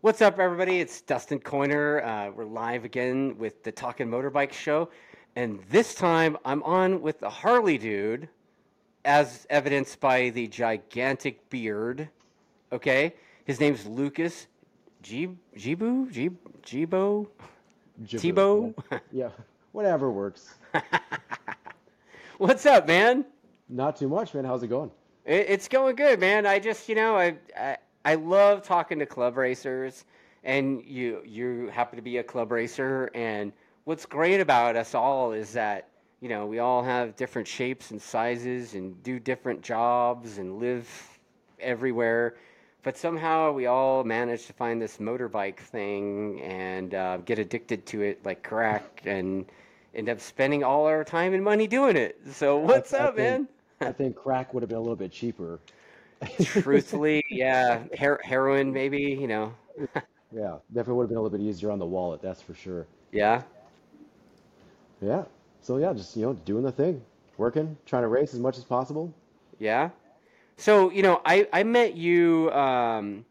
What's up, everybody? It's Dustin Coiner. Uh, we're live again with the Talking Motorbike Show. And this time I'm on with the Harley dude, as evidenced by the gigantic beard. Okay? His name's Lucas G- Jibu? G- Jibo? Gibber, Yeah. yeah, whatever works. What's up, man? Not too much, man. How's it going? It, it's going good, man. I just, you know, I, I I love talking to club racers, and you you happen to be a club racer. And what's great about us all is that you know we all have different shapes and sizes, and do different jobs, and live everywhere. But somehow we all manage to find this motorbike thing and uh, get addicted to it like crack, and end up spending all our time and money doing it. So what's I up, think- man? I think crack would have been a little bit cheaper. Truthfully, yeah, her- heroin maybe, you know. Yeah, definitely would have been a little bit easier on the wallet, that's for sure. Yeah. Yeah. So yeah, just you know, doing the thing, working, trying to race as much as possible. Yeah. So, you know, I I met you um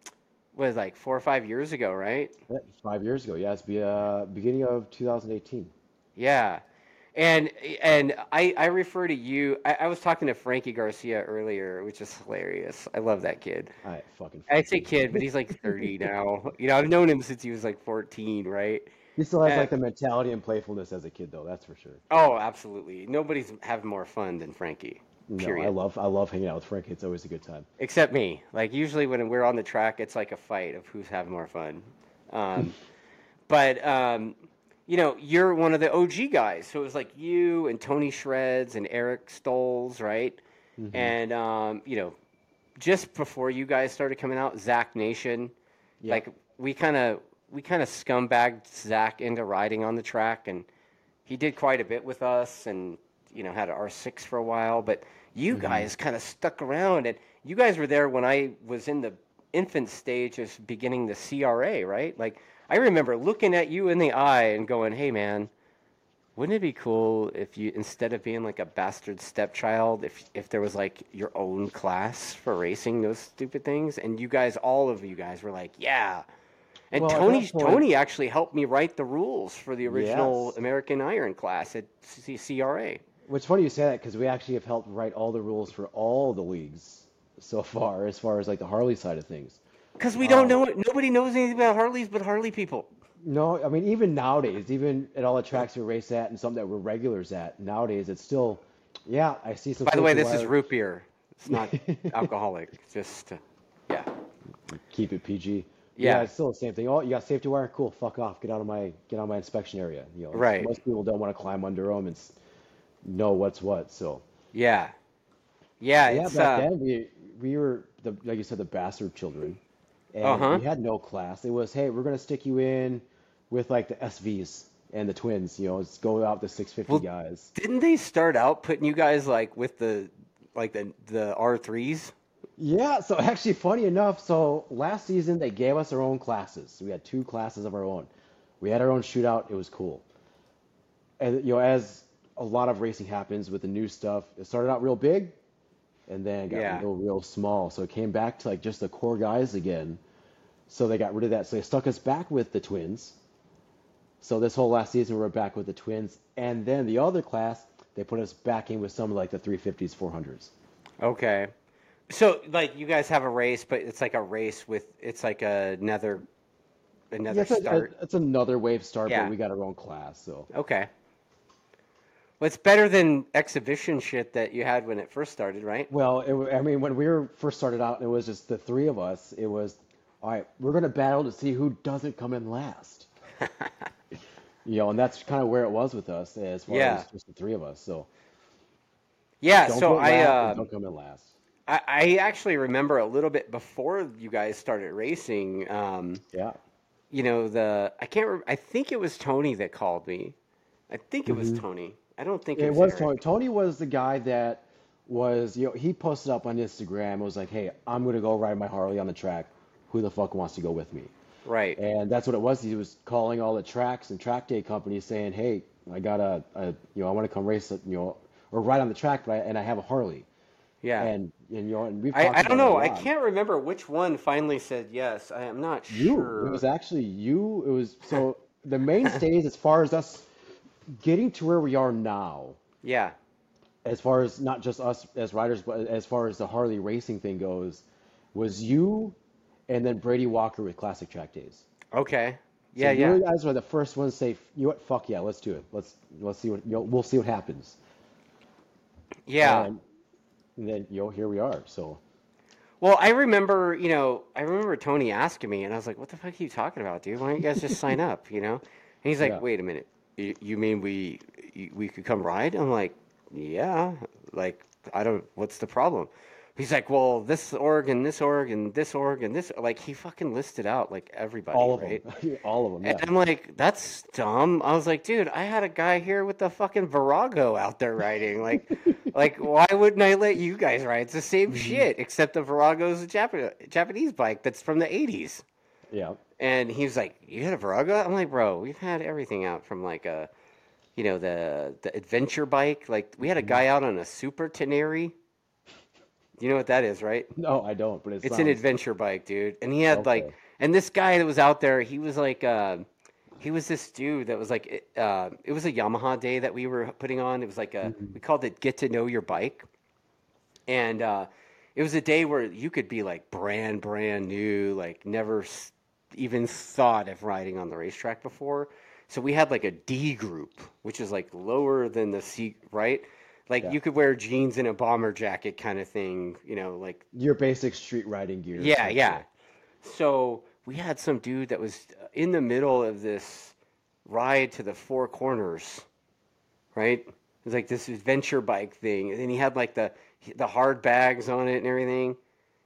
was like 4 or 5 years ago, right? Yeah, five years ago. Yeah, it's be uh beginning of 2018. Yeah. And and I I refer to you I, I was talking to Frankie Garcia earlier, which is hilarious. I love that kid. I fucking. I say kid, but he's like 30 now. You know, I've known him since he was like 14, right? He still has Yeah. like the mentality and playfulness as a kid, though. That's for sure. Oh, absolutely. Nobody's having more fun than Frankie. No, I love I love hanging out with Frankie. It's always a good time. Except me. Like usually when we're on the track, it's like a fight of who's having more fun. Um, but um, you know, you're one of the OG guys, so it was like you and Tony Shreds and Eric Stolz, right? Mhm. And um, you know, just before you guys started coming out, Zach Nation, Yeah. like we kind of we kind of scumbagged Zach into riding on the track, and he did quite a bit with us, and you know had an R6 for a while. But you Mhm. guys kind of stuck around, and you guys were there when I was in the infant stage of beginning the CRA, right? Like I remember looking at you in the eye and going, "Hey, man." Wouldn't it be cool if you, instead of being like a bastard stepchild, if if there was like your own class for racing those stupid things, and you guys, all of you guys, were like, yeah. And Well, Tony, point- Tony actually helped me write the rules for the original Yes. American Iron class at C- CRA. Which funny you say that because we actually have helped write all the rules for all the leagues so far, as far as like the Harley side of things. Because we don't Um, know it. Nobody knows anything about Harleys but Harley people. No, I mean even nowadays, even at all the tracks we race at and some that we're regulars at, nowadays it's still, yeah, I see some. By the way, this is root beer. It's not alcoholic. Just, uh, yeah. Keep it PG. Yeah. it's still the same thing. Oh, you got safety wire? Cool. Fuck off. Get out of my get out of my inspection area. You know, Right. Most people don't want to climb under them and know what's what. So Yeah. Yeah, yeah, it's, back uh, then we we were the like you said the bastard children, and Uh-huh. we had no class. It was hey, we're gonna stick you in with like the SVs and the twins. You know, let's go out the 650 Well, guys. didn't they start out putting you guys like with the, like the, the R3s? Yeah, so actually, funny enough, so last season they gave us our own classes. We had two classes of our own. We had our own shootout. It was cool. And you know, as a lot of racing happens with the new stuff, it started out real big, and then got Yeah. real, real small. So it came back to like just the core guys again. So they got rid of that. So they stuck us back with the twins. So this whole last season we're back with the twins, and then the other class they put us back in with some like the 350s, 400s. Okay. So like you guys have a race, but it's like a race with it's like another another Yeah, it's, a- start. it's another wave start, Yeah. but we got our own class. So Okay. Well, it's better than exhibition shit that you had when it first started, right? well, it, I mean, when we were first started out, and it was just the three of us. It was all right. We're gonna battle to see who doesn't come in last. You know, and that's kind of where it was with us, as far Yeah. as just the three of us. So Yeah. don't So I, uh, don't come in last. I I actually remember a little bit before you guys started racing. Um, Yeah. you know the I can't. Re- I think it was Tony that called me. I think it was Mhm. Tony. I don't think it, It was, was Tony. Tony was the guy that was, you know, he posted up on Instagram. It was like, "Hey, I'm gonna go ride my Harley on the track. Who the fuck wants to go with me?" Right. And that's what it was. He was calling all the tracks and track day companies saying, "Hey, I got a, a you know, I want to come race, you know, or ride on the track, but I, and I have a Harley." Yeah. And, and you know, and we've I, talked I don't about it a know. I can't remember which one finally said yes. I am not You, sure. it was actually you. It was so the mainstays as far as us getting to where we are now, yeah. as far as not just us as riders, but as far as the Harley racing thing goes, was you and then Brady Walker with Classic Track Days. Okay. So Yeah, yeah. you guys were the first ones to say, you know what, fuck yeah, let's do it. Let's let's see what you know, we'll see what happens. Yeah. And, and then you know, here we are. So Well, I remember, you know, I remember Tony asking me, and I was like, "What the fuck are you talking about, dude? Why don't you guys just sign up?" You know? And he's like, Yeah. "Wait a minute, you, you mean we we could come ride?" I'm like, "Yeah." Like, I don't. What's the problem? He's like, "Well, this org and this org and this org and this." Like, he fucking listed out like everybody, all of right? them, all of them. And I'm like, that's dumb. I was like, dude, I had a guy here with the fucking Virago out there riding. Like, like why wouldn't I let you guys ride? It's the same Mm-hmm. shit, except the Virago's a Japan- Japanese bike that's from the 80s. Yeah. And he was like, you had a Virago? I'm like, bro, we've had everything out from like a, you know, the the adventure bike. Like, we Mm-hmm. had a guy out on a Super Tenere. You know what that is, right? No, I don't. But it It's an adventure bike, dude. And he had like, and this guy that was out there, he was like, uh, he was this dude that was like, it- uh, it was a Yamaha day that we were putting on. It was like a, Mm-hmm. we called it Get to Know Your Bike. And uh, it was a day where you could be like brand, brand new, like never s- even thought of riding on the racetrack before. So we had like a D group, which is like lower than the C, right? Like Yeah. you could wear jeans and a bomber jacket kind of thing, you know, like your basic street riding gear. yeah, yeah. So we had some dude that was uh, in the middle of this ride to the four corners, right? It was like this adventure bike thing, and then he had like the the hard bags on it and everything.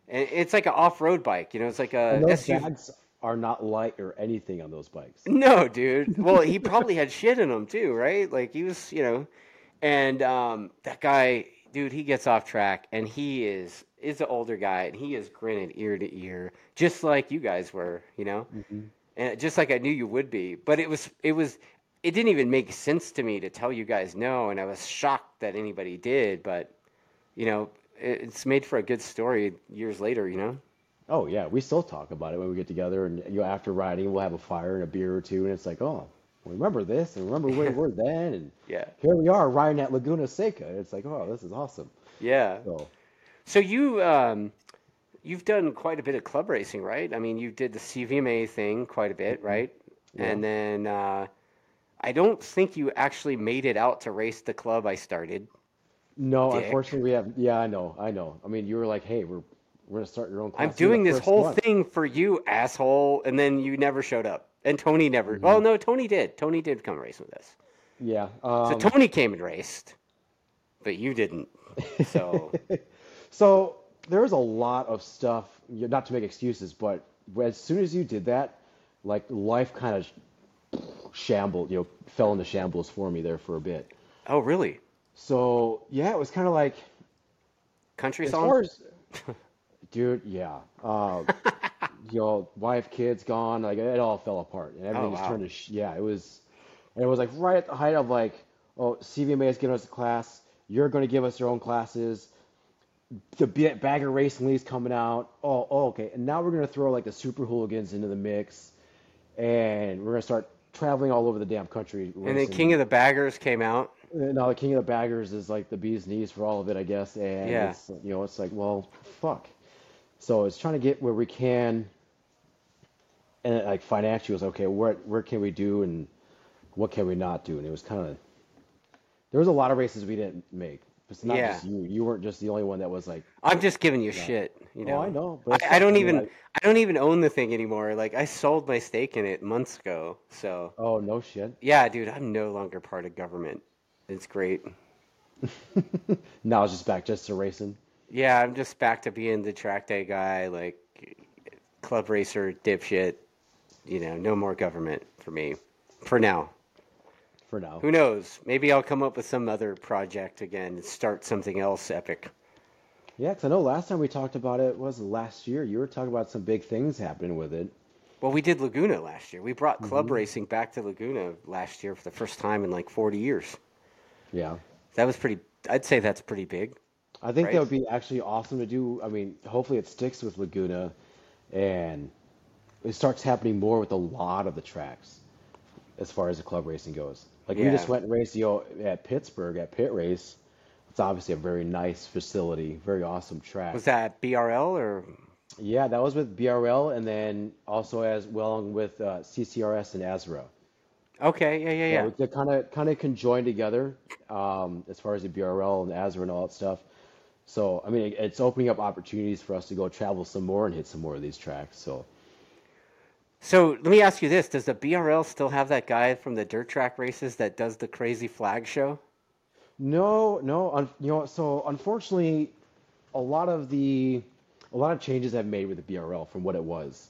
And it's like an off road bike, you know. It's like a And those SUV. bags are not light or anything on those bikes. No, dude. Well, he probably had shit in them too, right? Like he was, you know. And um, that guy, dude, he gets off track, and he is is an older guy, and he is grinning ear to ear, just like you guys were, you know, and just like I knew you would be. But it was, it was, it didn't even make sense to me to tell you guys no, and I was shocked that anybody did. But you know, it, it's made for a good story years later, you know. Oh yeah, we still talk about it when we get together, and you know, after riding, we'll have a fire and a beer or two, and it's like, oh, remember this, and remember where we were then, and Yeah, here we are riding at Laguna Seca. It's like, oh, this is awesome. yeah. So So you um, you've done quite a bit of club racing, right? I mean, you did the CVMA thing quite a bit, right? Yeah. And then uh, I don't think you actually made it out to race the club I started. no, Dick. unfortunately, we have. Yeah, I know, I know. I mean, you were like, hey, we're we're gonna start your own class. I'm doing this whole one. thing for you, asshole, and then you never showed up. And Tony never. Well, no, Tony did. Tony did come race with us. Yeah. So Um, Tony came and raced, but you didn't. So So there's a lot of stuff, not to make excuses, but as soon as you did that, like life kind of shambled, you know, fell into shambles for me there for a bit. oh really? So yeah, it was kind of like Country songs. as, dude, yeah, uh, you know, wife, kids gone, like it all fell apart, and everything oh, just wow. turned to sh yeah, it was, and it was like right at the height of like, oh, CVMA is giving us a class, you're going to give us your own classes the B- Bagger Racing League's coming out. Oh, oh, okay. And now we're gonna throw like the Super Hooligans into the mix, and we're gonna start traveling all over the damn country. and then King of the Baggers came out. now the King of the Baggers is like the bee's knees for all of it, I guess. And Yeah. it's, you know, it's like, well, fuck. So it's trying to get where we can, and like financially was okay. Where where can we do and what can we not do? And it was kind of there was a lot of races we didn't make. It's not Yeah. just you. You weren't just the only one that was like, I'm just giving you shit, you oh, know. Oh. I know, but I, I don't even Like- I don't even own the thing anymore. Like I sold my stake in it months ago. So oh no shit. yeah, dude, I'm no longer part of government. It's great. Now it's just back just to racing. Yeah, I'm just back to being the track day guy, like club racer dipshit. You know, no more government for me, for now. for now. Who knows? Maybe I'll come up with some other project again and start something else epic. Yeah, because I know last time we talked about it was last year. You were talking about some big things happening with it. Well, we did Laguna last year. We brought club Mm-hmm. racing back to Laguna last year for the first time in like 40 years. Yeah. That was pretty. I'd say that's pretty big. I think that would be actually awesome to do. I mean, hopefully it sticks with Laguna and it starts happening more with a lot of the tracks as far as the club racing goes. Like we just went and raced, you know, at Pittsburgh at Pitt Race. It's obviously a very nice facility, very awesome track. Was that BRL or? Yeah, that was with BRL and then also as well with uh, CCRS and ASRA. Okay, yeah, yeah, yeah. So they kind of kind of conjoined together um, as far as the BRL and ASRA and all that stuff. So I mean, it's opening up opportunities for us to go travel some more and hit some more of these tracks. So So let me ask you this: Does the BRL still have that guy from the dirt track races that does the crazy flag show? no, no, un, you know, so unfortunately, a lot of the a lot of changes have made with the BRL from what it was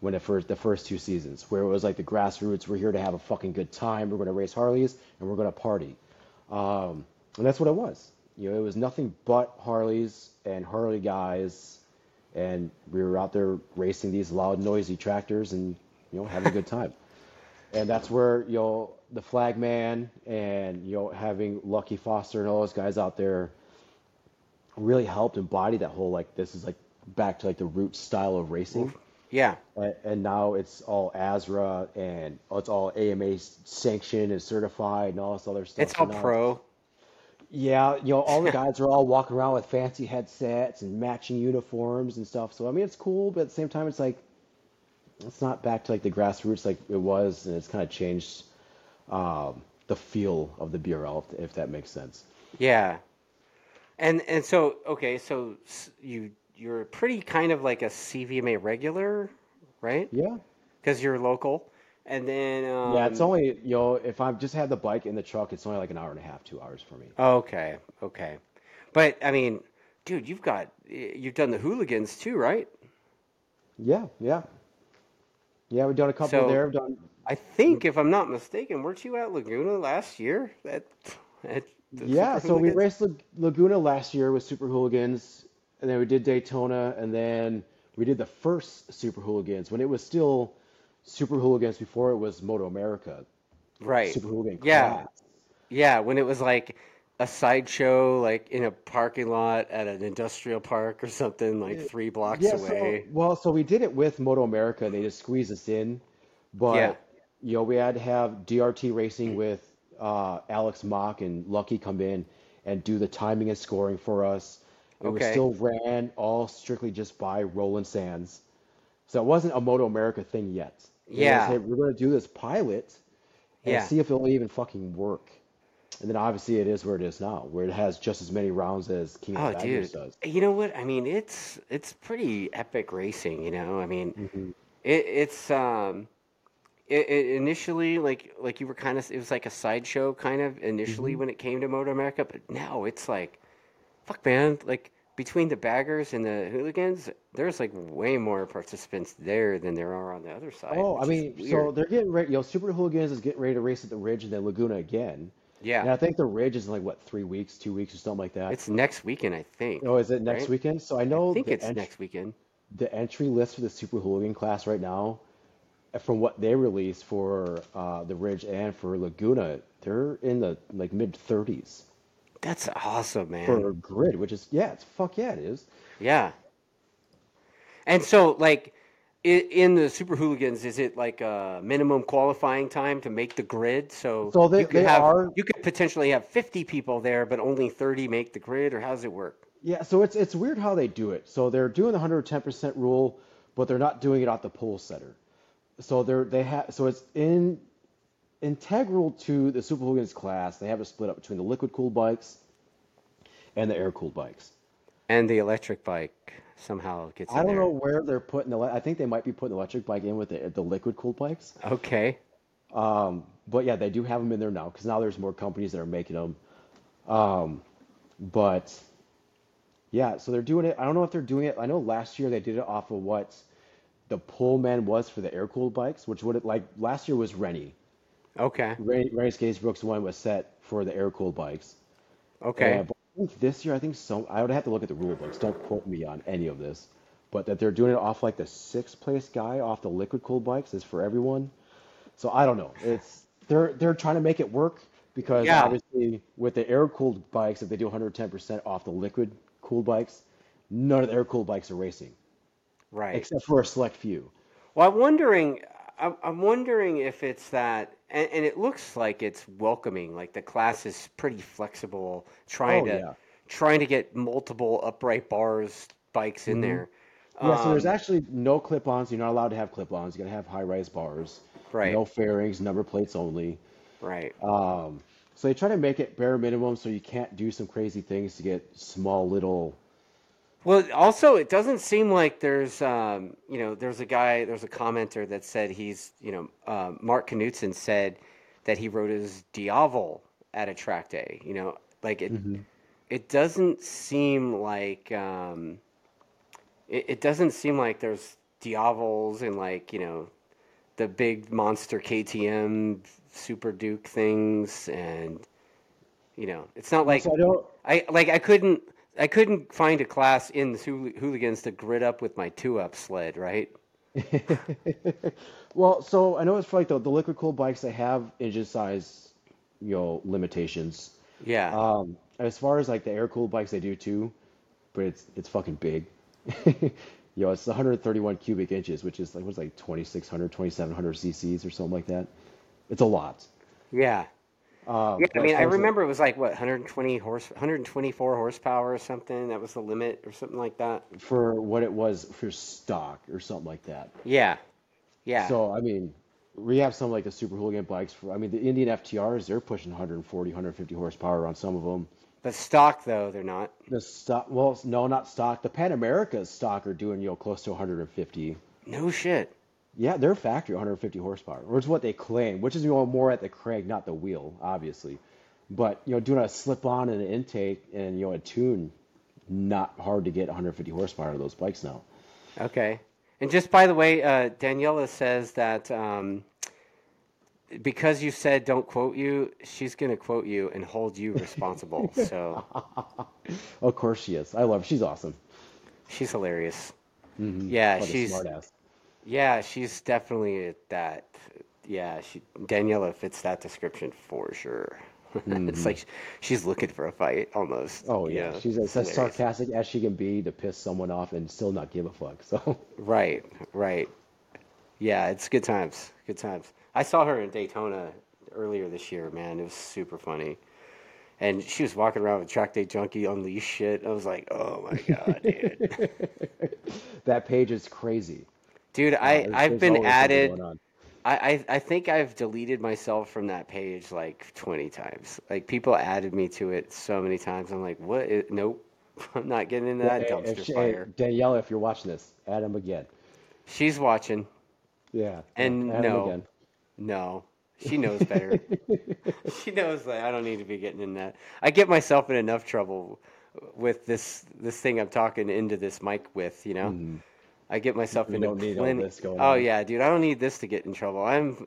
when it first the first two seasons, where it was like the grassroots, we're here to have a fucking good time, we're going to race Harleys and we're going to party, um, and that's what it was. You know, it was nothing but Harleys and Harley guys, and we were out there racing these loud, noisy tractors and you know having a good time. And that's where you know the flagman and you know having Lucky Foster and all those guys out there really helped embody that whole like this is like back to like the root style of racing. Yeah, And, and now it's all ASRA and it's all AMA sanctioned and certified and all this other stuff. it's all now pro. Yeah, you know, all the guys are all walking around with fancy headsets and matching uniforms and stuff. So I mean, it's cool, but at the same time, it's like it's not back to like the grassroots like it was, and it's kind of changed um, the feel of the BRL, if, if that makes sense. Yeah, and and so okay, so you you're pretty kind of like a CVMA regular, right? Yeah, Because you're local, and then yeah. It's um, only you know if I've just had the bike in the truck, it's only like an hour and a half, two hours for me. okay, okay, but I mean, dude, you've got you've done the hooligans too, right? Yeah, yeah, yeah. We've done a couple So there. We've done I think, if I'm not mistaken, weren't you at Laguna last year at at the Yeah, Super so we raced Lag- Laguna last year with Super Hooligans, and then we did Daytona, and then we did the first Super Hooligans when it was still Super Hooligans before it was Moto America, Right. Super Hooligan Yeah, class. yeah. When it was like a sideshow, like in a parking lot at an industrial park or something, like three blocks Yeah, so away. well, so we did it with Moto America, and they just squeezed us in, Yeah. but you know we had to have DRT racing with uh, Alex Mock and Lucky come in and do the timing and scoring for us. It was Okay. still ran all strictly just by Roland Sands. So it wasn't a Moto America thing yet. Yeah. said, we're going to do this pilot and Yeah. see if it'll even fucking work. And then obviously it is where it is now, where it has just as many rounds as King of Oh, Baggers dude. does. You know what? I mean, it's it's pretty epic racing, you know? I mean, hmm it, it's um it, it initially like like you were kind of it was like a sideshow kind of initially hmm when it came to Moto America, but now it's like fuck man, like between the baggers and the hooligans, there's like way more participants there than there are on the other side, Oh, I mean, so they're getting ready. You know, Super Hooligans is getting ready to race at the Ridge and then Laguna again. Yeah. And I think the Ridge is like what three weeks, two weeks, or something like that. It's next weekend, I think, Oh, is it next right? weekend? So I know. I think the it's ent next weekend. the entry list for the Super Hooligan class right now, uh, from what they released for uh, the Ridge and for Laguna, they're in the like mid 30s That's awesome, man. for grid, which is yeah, it's fuck yeah, it is. Yeah. And so, like, in the Super Hooligans, is it like a minimum qualifying time to make the grid? So So they you could they have, are you could potentially have 50 people there, but only 30 make the grid, or how does it work? yeah. So it's it's weird how they do it. So they're doing the 110% rule, but they're not doing it at the pole setter. So they're they have so it's in integral to the Super Hooligans class. They have it split up between the liquid cooled bikes and the air cooled bikes. And the electric bike somehow gets I don't know where they're putting the. I think they might be putting the electric bike in with the the liquid cooled bikes. Okay. Um, but yeah, they do have them in there now because now there's more companies that are making them. Um, but yeah, so they're doing it. I don't know if they're doing it. I know last year they did it off of what the Pullman was for the air cooled bikes, which would it like last year was Rennie. Okay. Rennie, Rennie Skates one was set for the air cooled bikes. Okay. But I think this year, I think so. I would have to look at the rule books. Don't quote me on any of this, but that they're doing it off like the sixth place guy off the liquid cooled bikes is for everyone. So I don't know. It's they're they're trying to make it work because Yeah. obviously with the air cooled bikes, if they do 110% off the liquid cooled bikes, none of the air cooled bikes are racing, Right. except for a select few. Well, I'm wondering. I'm, I'm wondering if it's that, and, and it looks like it's welcoming. Like the class is pretty flexible, trying Oh to yeah. trying to get multiple upright bars bikes in hmm there. Yeah, so there's Um, actually no clip-ons. You're not allowed to have clip-ons. You gotta have high-rise bars. right. No fairings, number plates only. Right. Um, so they try to make it bare minimum so you can't do some crazy things to get small little. Well, also, it doesn't seem like there's, um, you know, there's a guy, there's a commenter that said he's, you know, uh, Mark Knutson said that he rode his Diavel at a track day. You know, like it, hmm it doesn't seem like, um, it, it doesn't seem like there's Diavels and like, you know, the big monster KTM Super Duke things, and you know, it's not like so I don't. I like I couldn't I couldn't find a class in the hooligans to grid up with my two up sled, right? Well, so I know it's for like the, the liquid cooled bikes that have engine size, you know, limitations. Yeah. Um, as far as like the air cooled bikes, they do too, but it's it's fucking big. You know, it's 131 cubic inches, which is like what's like 2600, 2700 cc's or something like that. It's a lot. Yeah. Um, Yeah, I mean, I remember it was like what 120 horse 124 horsepower or something. That was the limit or something like that. for what it was for stock or something like that. Yeah. Yeah. So I mean, we have some like the super hooligan bikes for. I mean, the Indian FTRs, they're pushing 140, 150 horsepower on some of them. The stock though, they're not. The stock, well, no, not stock. The Pan America's stock are doing, you know, close to 150. No shit. Yeah, they're factory 150 horsepower, or it's what they claim, which is you know more at the crank, not the wheel, obviously. But you know, doing a slip-on and an intake and you know a tune, not hard to get 150 horsepower out of those bikes now. Okay. And just by the way, uh, Daniela says that um, because you said don't quote you, she's gonna quote you and hold you responsible. So Of course she is. I love. her. She's awesome. she's hilarious. hmm Yeah, What a she's smart ass. Yeah, she's definitely that. Yeah, she Daniela fits that description for sure. It's hmm like she's looking for a fight almost. Oh yeah, know, she's as, as sarcastic as she can be to piss someone off and still not give a fuck. So Right, right. Yeah, it's good times. Good times. I saw her in Daytona earlier this year, man. It was super funny. And she was walking around with track day junkie unleashed shit. I was like, oh my God, dude. that page is crazy. Dude, Uh, I I've been added. I, I, I think I've deleted myself from that page like 20 times. Like people added me to it so many times. I'm like, what? Is, nope. I'm not getting into that if dumpster she, fire. Danielle, if you're watching this, add him again. She's watching. Yeah, yeah, And add him no, again. no. She knows better. She knows that I don't need to be getting in that. I get myself in enough trouble with this this thing I'm talking into this mic with, you know? hmm I get myself You into don't need all this going Oh on. yeah, dude, I don't need this to get in trouble. I'm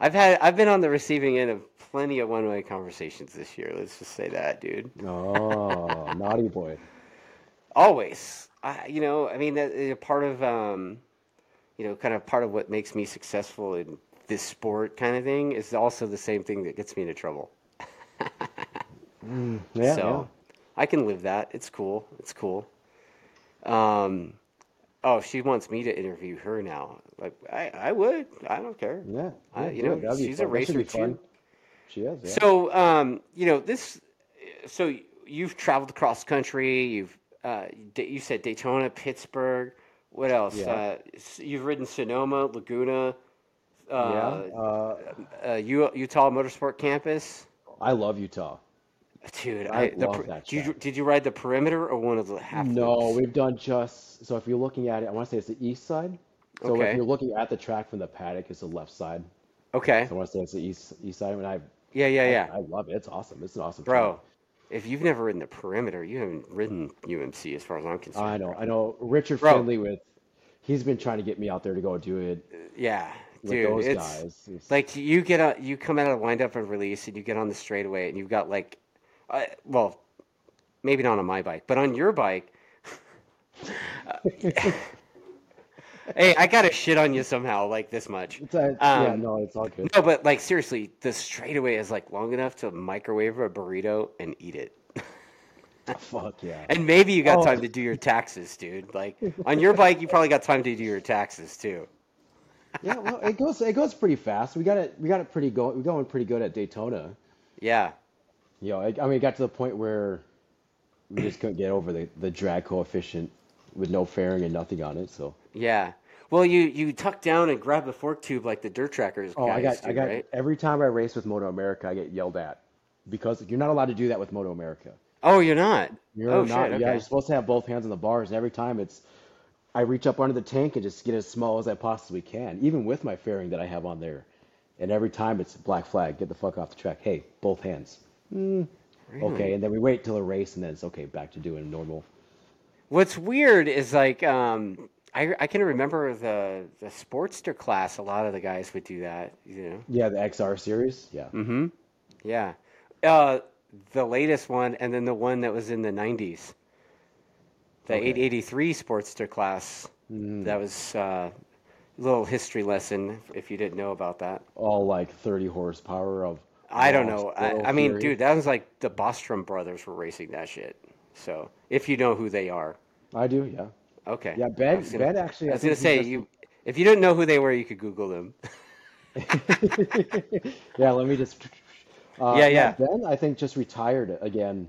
I've had I've been on the receiving end of plenty of one-way conversations this year. Let's just say that, dude. Oh, naughty boy. Always. I, you know, I mean, that is a part of um, you know, kind of part of what makes me successful in this sport kind of thing is also the same thing that gets me into trouble. Mm, yeah, yeah. So I can live that. It's cool. It's cool. Um, oh, she wants me to interview her now. Like I, I would. I don't care. Yeah, I, you know, it. That'd be she's a fun. Should racer too. She is, yeah. So, um, you know, this. So you've traveled across country. You've uh, you said Daytona, Pittsburgh. What else? Yeah, Uh, you've ridden Sonoma, Laguna, yeah. uh, Uh, uh, U- Utah Motorsport Campus. I love Utah. Dude, I I love per- that did you did you ride the perimeter or one of the half No, loops? we've done just so if you're looking at it, I want to say it's the east side. So if you're looking at the track from the paddock, it's the left side. Okay. So I want to say it's the east east side. And I Yeah, yeah, I, yeah. I love it. It's awesome. It's an awesome track. Bro, if you've never ridden the perimeter, you haven't ridden UMC as far as I'm concerned. I know. bro. I know. Richard Bro, Finley with he's been trying to get me out there to go do it uh, yeah, with dude, those it's guys. It's, like you get a you come out of the windup and release and you get on the straightaway and you've got like, uh, well, maybe not on my bike, but on your bike. Hey, I gotta shit on you somehow, like this much. it's yeah, Um, no, it's all good. no, but like seriously, the straightaway is like long enough to microwave a burrito and eat it. Fuck yeah. And maybe you got Oh, time to do your taxes, dude. Like on your bike, you probably got time to do your taxes too. yeah. Well, it goes it goes pretty fast. We got it we got it pretty go we're going pretty good at Daytona. Yeah. You know, I, I mean, it got to the point where we just couldn't get over the the drag coefficient with no fairing and nothing on it. So. Yeah. Well, you you tuck down and grab the fork tube like the dirt trackers Oh, I got, do, I got. right? Every time I race with Moto America, I get yelled at because you're not allowed to do that with Moto America. Oh, you're not. You're oh not. shit. Yeah, Okay. you're supposed to have both hands on the bars, and every time it's, I reach up under the tank and just get as small as I possibly can, even with my fairing that I have on there. And every time it's black flag, get the fuck off the track. Hey, both hands. Okay, Really? and then we wait till a race, and then it's okay, back to doing normal. What's weird is like um, I I can remember the the Sportster class. A lot of the guys would do that. You know. Yeah, the XR series. Yeah. Mm-hmm. Yeah. Uh, the latest one, and then the one that was in the '90s, the Okay. 883 Sportster class. Mm. That was uh, a little history lesson if you didn't know about that. All like 30 horsepower of. I don't know. I, I mean, dude, that was like the Bostrom brothers were racing that shit. So if you know who they are, I do. Yeah. okay. Yeah. Ben. gonna, Ben actually. I I was gonna say just- you. If you didn't know who they were, you could Google them. Yeah, let me just. Uh, Yeah, yeah. Ben, I think just retired again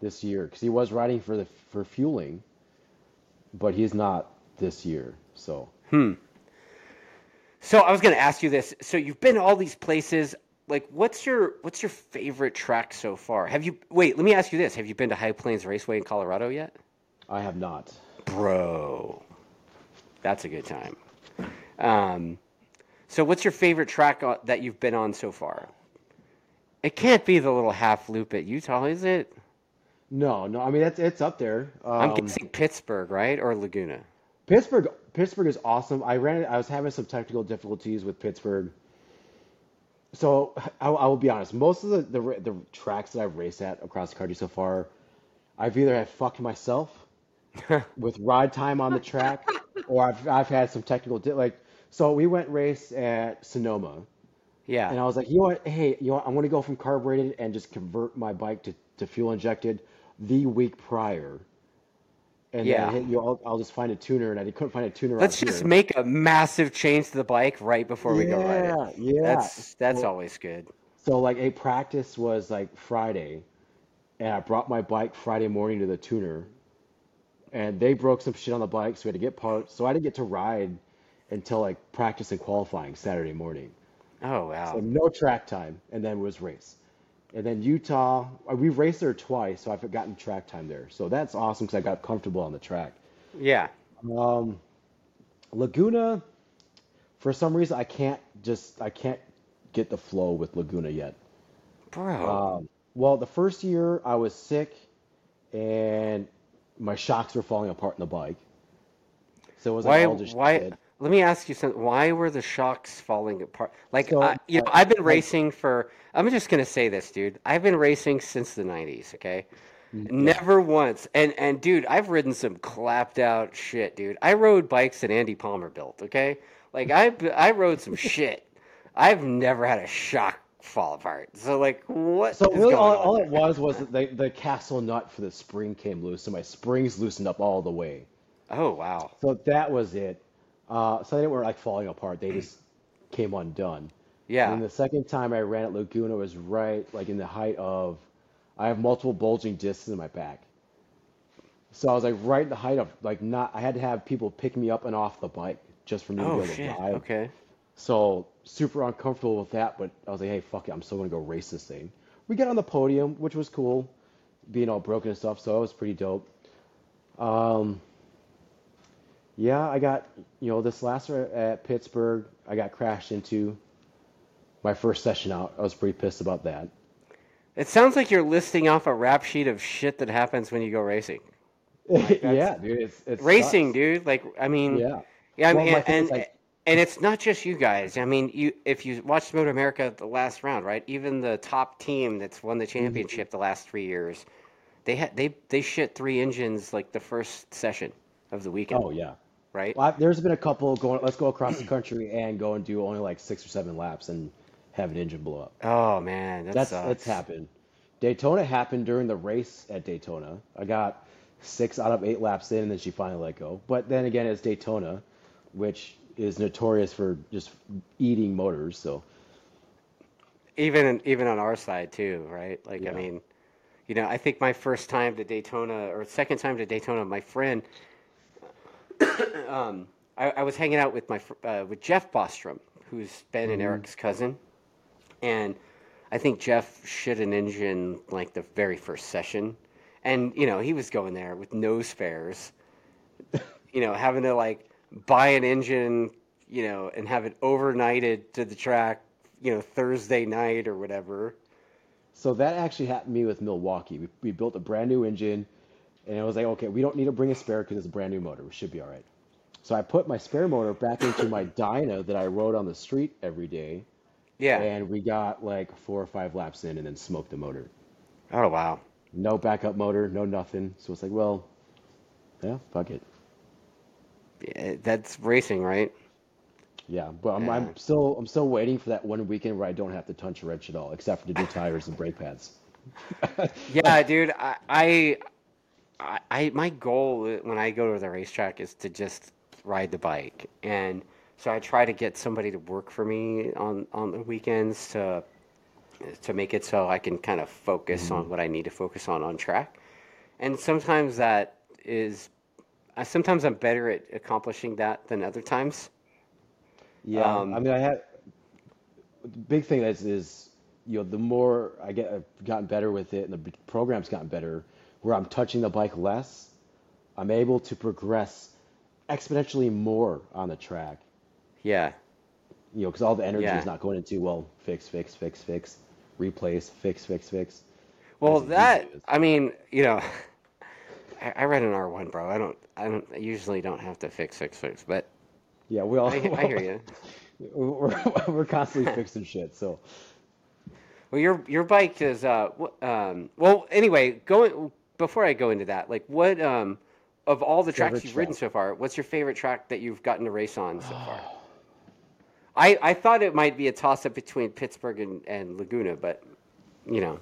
this year because he was riding for the for fueling, but he's not this year. So Hmm. So I was going to ask you this. So you've been all these places. Like, what's your what's your favorite track so far? Have you wait? Let me ask you this: Have you been to High Plains Raceway in Colorado yet, I have not. bro? That's a good time. Um, so what's your favorite track that you've been on so far? It can't be the little half loop at Utah, is it? No, no. I mean, it's it's up there. I'm Um, guessing Pittsburgh, right, or Laguna? Pittsburgh. Pittsburgh is awesome. I ran. I was having some technical difficulties with Pittsburgh. So I, I will be honest. Most of the, the the tracks that I've raced at across the country so far, I've either had fucked myself with ride time on the track, or I've I've had some technical di- like. So we went race at Sonoma, Yeah. and I was like, you know what? Hey, you know what? I'm gonna go from carbureted and just convert my bike to, to fuel injected the week prior. And Yeah. you know, I'll, I'll just find a tuner, and I couldn't find a tuner Let's just here. make a massive change to the bike right before we go ride Yeah, it. yeah. That's that's Well, always good. So like a practice was like Friday, and I brought my bike Friday morning to the tuner, and they broke some shit on the bike, so we had to get parts. So I didn't get to ride until like practice and qualifying Saturday morning. Oh So wow. no track time, and then was race. And then Utah, uh, we raced there twice, so I've gotten track time there. So that's awesome because I got comfortable on the track. Yeah. Um, Laguna, for some reason, I can't just I can't get the flow with Laguna yet. Bro. Um, well, the first year I was sick, and my shocks were falling apart in the bike. So it was like why all just why shit. Let me ask you something. Why were the shocks falling apart? Like So I, you know, I've been racing for I'm just going to say this, dude. I've been racing since the 90s, okay? Mm, yeah. Never once. And and dude, I've ridden some clapped out shit, dude. I rode bikes that Andy Palmer built, okay? Like I I rode some shit. I've never had a shock fall apart. So like what So really, all, all it was was the the castle nut for the spring came loose, so my springs loosened up all the way. Oh wow. So that was it. Uh, so they weren't like falling apart; they just came undone. Yeah. And the second time I ran at Laguna was right like in the height of, I have multiple bulging discs in my back. So I was like right in the height of like not. I had to have people pick me up and off the bike just for me to be Oh able to shit. ride. Okay. So super uncomfortable with that, but I was like, hey, fuck it, I'm still gonna go race this thing. We got on the podium, which was cool, being all broken and stuff. So it was pretty dope. Um, yeah, I got you know this last year at Pittsburgh, I got crashed into. My first session out, I was pretty pissed about that. It sounds like you're listing off a rap sheet of shit that happens when you go racing. Like Yeah, dude, it's it racing, sucks. dude. Like I mean, Yeah. yeah, I mean, my thing and like, and it's not just you guys. I mean, you if you watched Moto America the last round, right? Even the top team that's won the mhm. championship the last three years, they had they they shit three engines like the first session of the weekend, oh yeah. Right? Well, I, there's been a couple going. Let's go across the country and go and do only like six or seven laps and have an engine blow up. Oh man, that That's that's happened. Daytona happened during the race at Daytona. I got six out of eight laps in, and then she finally let go. But then again, it's Daytona, which is notorious for just eating motors. So Even even on our side too, right? Like I mean, you know, I think my first time to Daytona or second time to Daytona, my friend, um, I, I was hanging out with my uh, with Jeff Bostrom, who's Ben and hmm Eric's cousin, and I think Jeff shit an engine like the very first session, and you know he was going there with no spares, you know, having to like buy an engine, you know, and have it overnighted to the track, you know, Thursday night or whatever. So that actually happened to me with Milwaukee. We, we built a brand new engine, and I was like, okay, we don't need to bring a spare because it's a brand new motor. We should be all right. So I put my spare motor back into my Dyna that I rode on the street every day, Yeah. and we got like four or five laps in and then smoked the motor. Oh wow. No backup motor, no nothing. So it's like, well, yeah, fuck it. Yeah, that's racing, right? Yeah, but I'm, Yeah. I'm still I'm still waiting for that one weekend where I don't have to touch a wrench at all, except for the new tires and brake pads. Yeah, dude. I, I, I, I- my goal when I go to the racetrack is to just ride the bike, and so I try to get somebody to work for me on on the weekends to to make it so I can kind of focus hmm on what I need to focus on on track. And sometimes that is, uh, sometimes I'm better at accomplishing that than other times. Yeah, I Um, mean, I had the big thing is is you know the more I get I've gotten better with it and the program's gotten better, where I'm touching the bike less, I'm able to progress exponentially more on the track. yeah, You know, because all the energy is not going into well, fix, fix, fix, fix, replace, fix, fix, fix, Well, as it usually that. I mean, you know, I, I read an R1, bro. I don't, I don't, I usually don't have to fix fix fix, but Yeah, we all I, I hear you. we're we're constantly fixing shit. So Well, your your bike is uh, um, well, anyway, going before I go into that, like, what um, of all the tracks favorite you've ridden track. so far, what's your favorite track that you've gotten to race on so far? I I thought it might be a toss up between Pittsburgh and, and Laguna, but you know,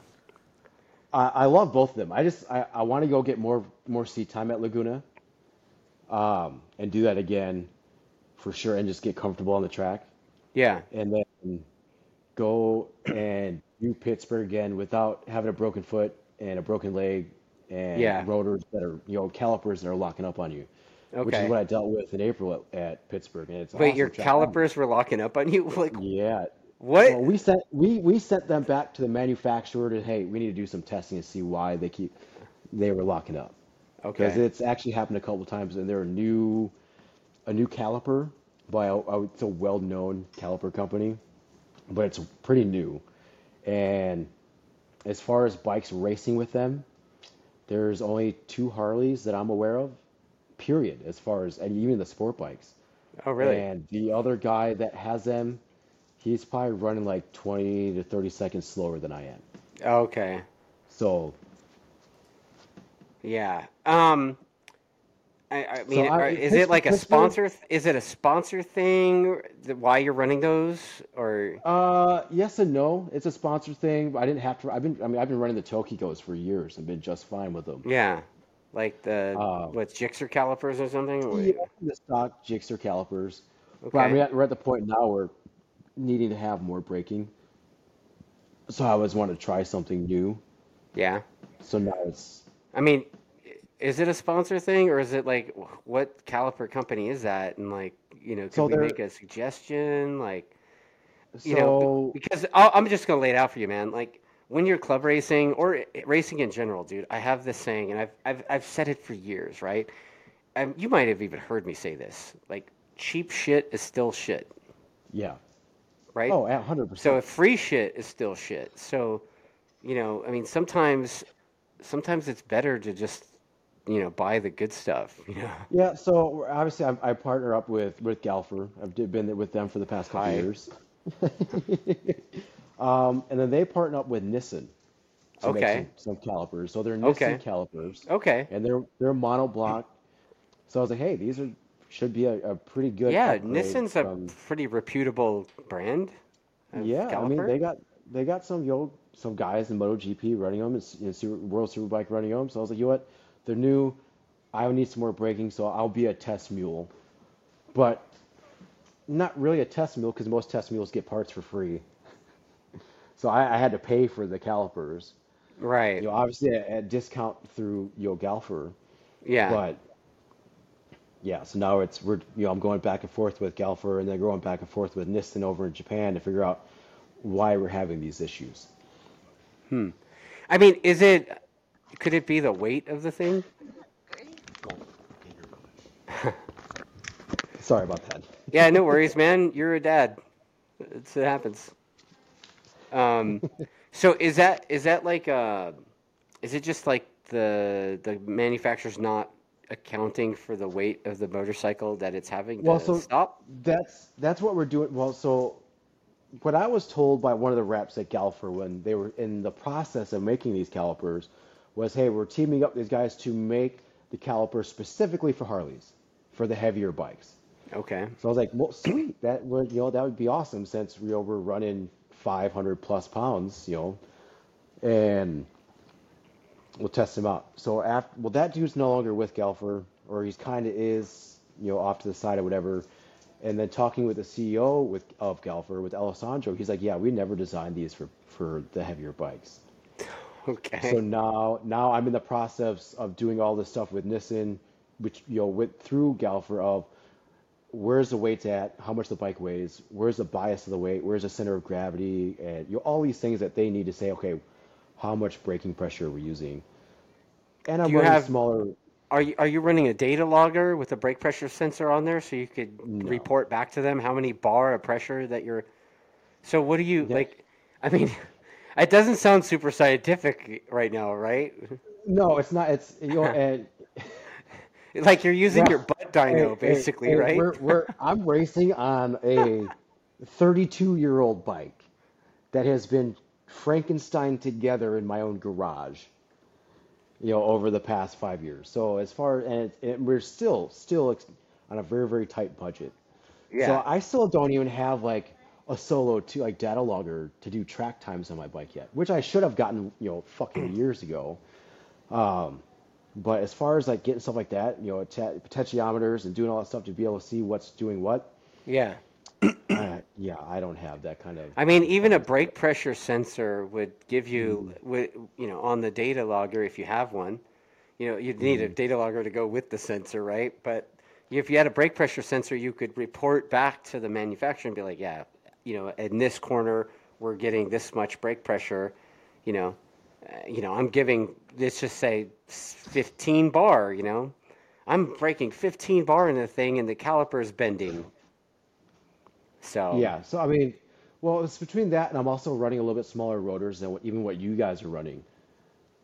I, I love both of them. I just I, I want to go get more more seat time at Laguna, um, and do that again for sure, and just get comfortable on the track, yeah, and then go and do Pittsburgh again without having a broken foot and a broken leg yeah, and rotors that are you know calipers that are locking up on you, which is what I dealt with in April at, at Pittsburgh, and it's Wait, your awesome. Um, calipers were locking up on you? Like, yeah. what? Well, we sent we we sent them back to the manufacturer to hey, we need to do some testing and see why they keep they were locking up. Okay. Because it's actually happened a couple times, and they're a new a new caliper by a, a- it's a well-known caliper company, but it's pretty new. And as far as bikes racing with them, there's only two Harleys that I'm aware of, period. As far as and even the sport bikes, Oh, really? and the other guy that has them, he's probably running like 20 to 30 seconds slower than I am. Okay. So Yeah. Um, I, I so mean, I is it like a sponsor? Is it a sponsor thing? Why you're running those? Or Uh, yes and no. It's a sponsor thing. I didn't have to. I've been. I mean, I've been running the Tokicos for years and been just fine with them. yeah, like the Um, what Gixxer calipers or something? Or, yeah, the stock Gixxer calipers. Okay. But I mean, we're at the point now where needing to have more braking. So I always wanted to try something new. Yeah. So now it's I mean, is it a sponsor thing or is it like what caliper company is that? And like, you know, could so we make a suggestion? Like, you know, because I'll, I'm just gonna lay it out for you, man. Like when you're club racing or racing in general, dude, I have this saying, and I've I've I've said it for years, right? And you might have even heard me say this. Like, cheap shit is still shit, yeah. right? Oh, a hundred So percent. if free shit is still shit. So, you know, I mean, sometimes sometimes it's better to just you know buy the good stuff. You know. Yeah. So obviously, I, I partner up with with Galfer. I've been with them for the past couple Hi. years. Um, and then they partner up with Nissin to make Okay. some some calipers. So they're Okay. Calipers, Okay. and they're they're monoblock. So I was like, hey, these are should be a, a pretty good Yeah, Nissin's a pretty reputable brand Yeah, I mean they got they got some yo some guys in MotoGP running them, and you know, Super, World Superbike running them. So I was like, you know what? They're new. I need some more braking, so I'll be a test mule. But not really a test mule because most test mules get parts for free. So I, I had to pay for the calipers. Right. You know, obviously a, a discount through know Galfer, Yeah. but yeah. So now it's we're you know I'm going back and forth with Galfer and then going back and forth with Nissin over in Japan to figure out why we're having these issues. Hmm. I mean, is it? Could it be the weight of the thing? Sorry about that. Yeah, no worries, man. You're a dad. It's, it happens. Um, so is that is that like uh, is it just like the the manufacturer's not accounting for the weight of the motorcycle that it's having Well, so stop? that's that's what we're doing. Well, so what I was told by one of the reps at Galfer when they were in the process of making these calipers was, hey, we're teaming up these guys to make the calipers specifically for Harleys, for the heavier bikes. Okay. So I was like, well, sweet, that would you know that would be awesome since you know we're running 500 plus pounds, you know, and we'll test him out. So after, well, that dude's no longer with Galfer, or he's kind of is, you know, off to the side or whatever. And then talking with the CEO with of Galfer, with Alessandro, he's like, yeah, we never designed these for for the heavier bikes. Okay. So now now I'm in the process of doing all this stuff with Nissin, which you know with through Galfer of where's the weight at, how much the bike weighs, where's the bias of the weight, where's the center of gravity, and you know, all these things that they need to say, okay, how much braking pressure are we using? And I'm running have- smaller. Are you are you running a data logger with a brake pressure sensor on there so you could No. report back to them how many bar of pressure that you're So what do you Yeah. like I mean it doesn't sound super scientific right now, right? No, it's not. It's you know, Like you're using Well, your butt dyno basically, right? We're, we're, I'm racing on a 32 year old bike that has been Frankenstein together in my own garage, you know, over the past five years. So as far and, it, and we're still still on a very very tight budget. Yeah. So. I still don't even have like a solo to like data logger to do track times on my bike yet, which I should have gotten you know fucking years ago. Um, but as far as like getting stuff like that, you know, atta- potentiometers and doing all that stuff to be able to see what's doing what, yeah. uh, yeah, I don't have that kind of. I mean, even a brake pressure sensor would give you, would, you know, on the data logger if you have one. You know, you'd need a data logger to go with the sensor, right? But if you had a brake pressure sensor, you could report back to the manufacturer and be like, yeah, you know, in this corner we're getting this much brake pressure. You know, uh, you know, I'm giving let's just say 15 bar. You know, I'm breaking 15 bar in the thing, and the caliper's bending. So Yeah, so I mean, well, it's between that and I'm also running a little bit smaller rotors than what, even what you guys are running.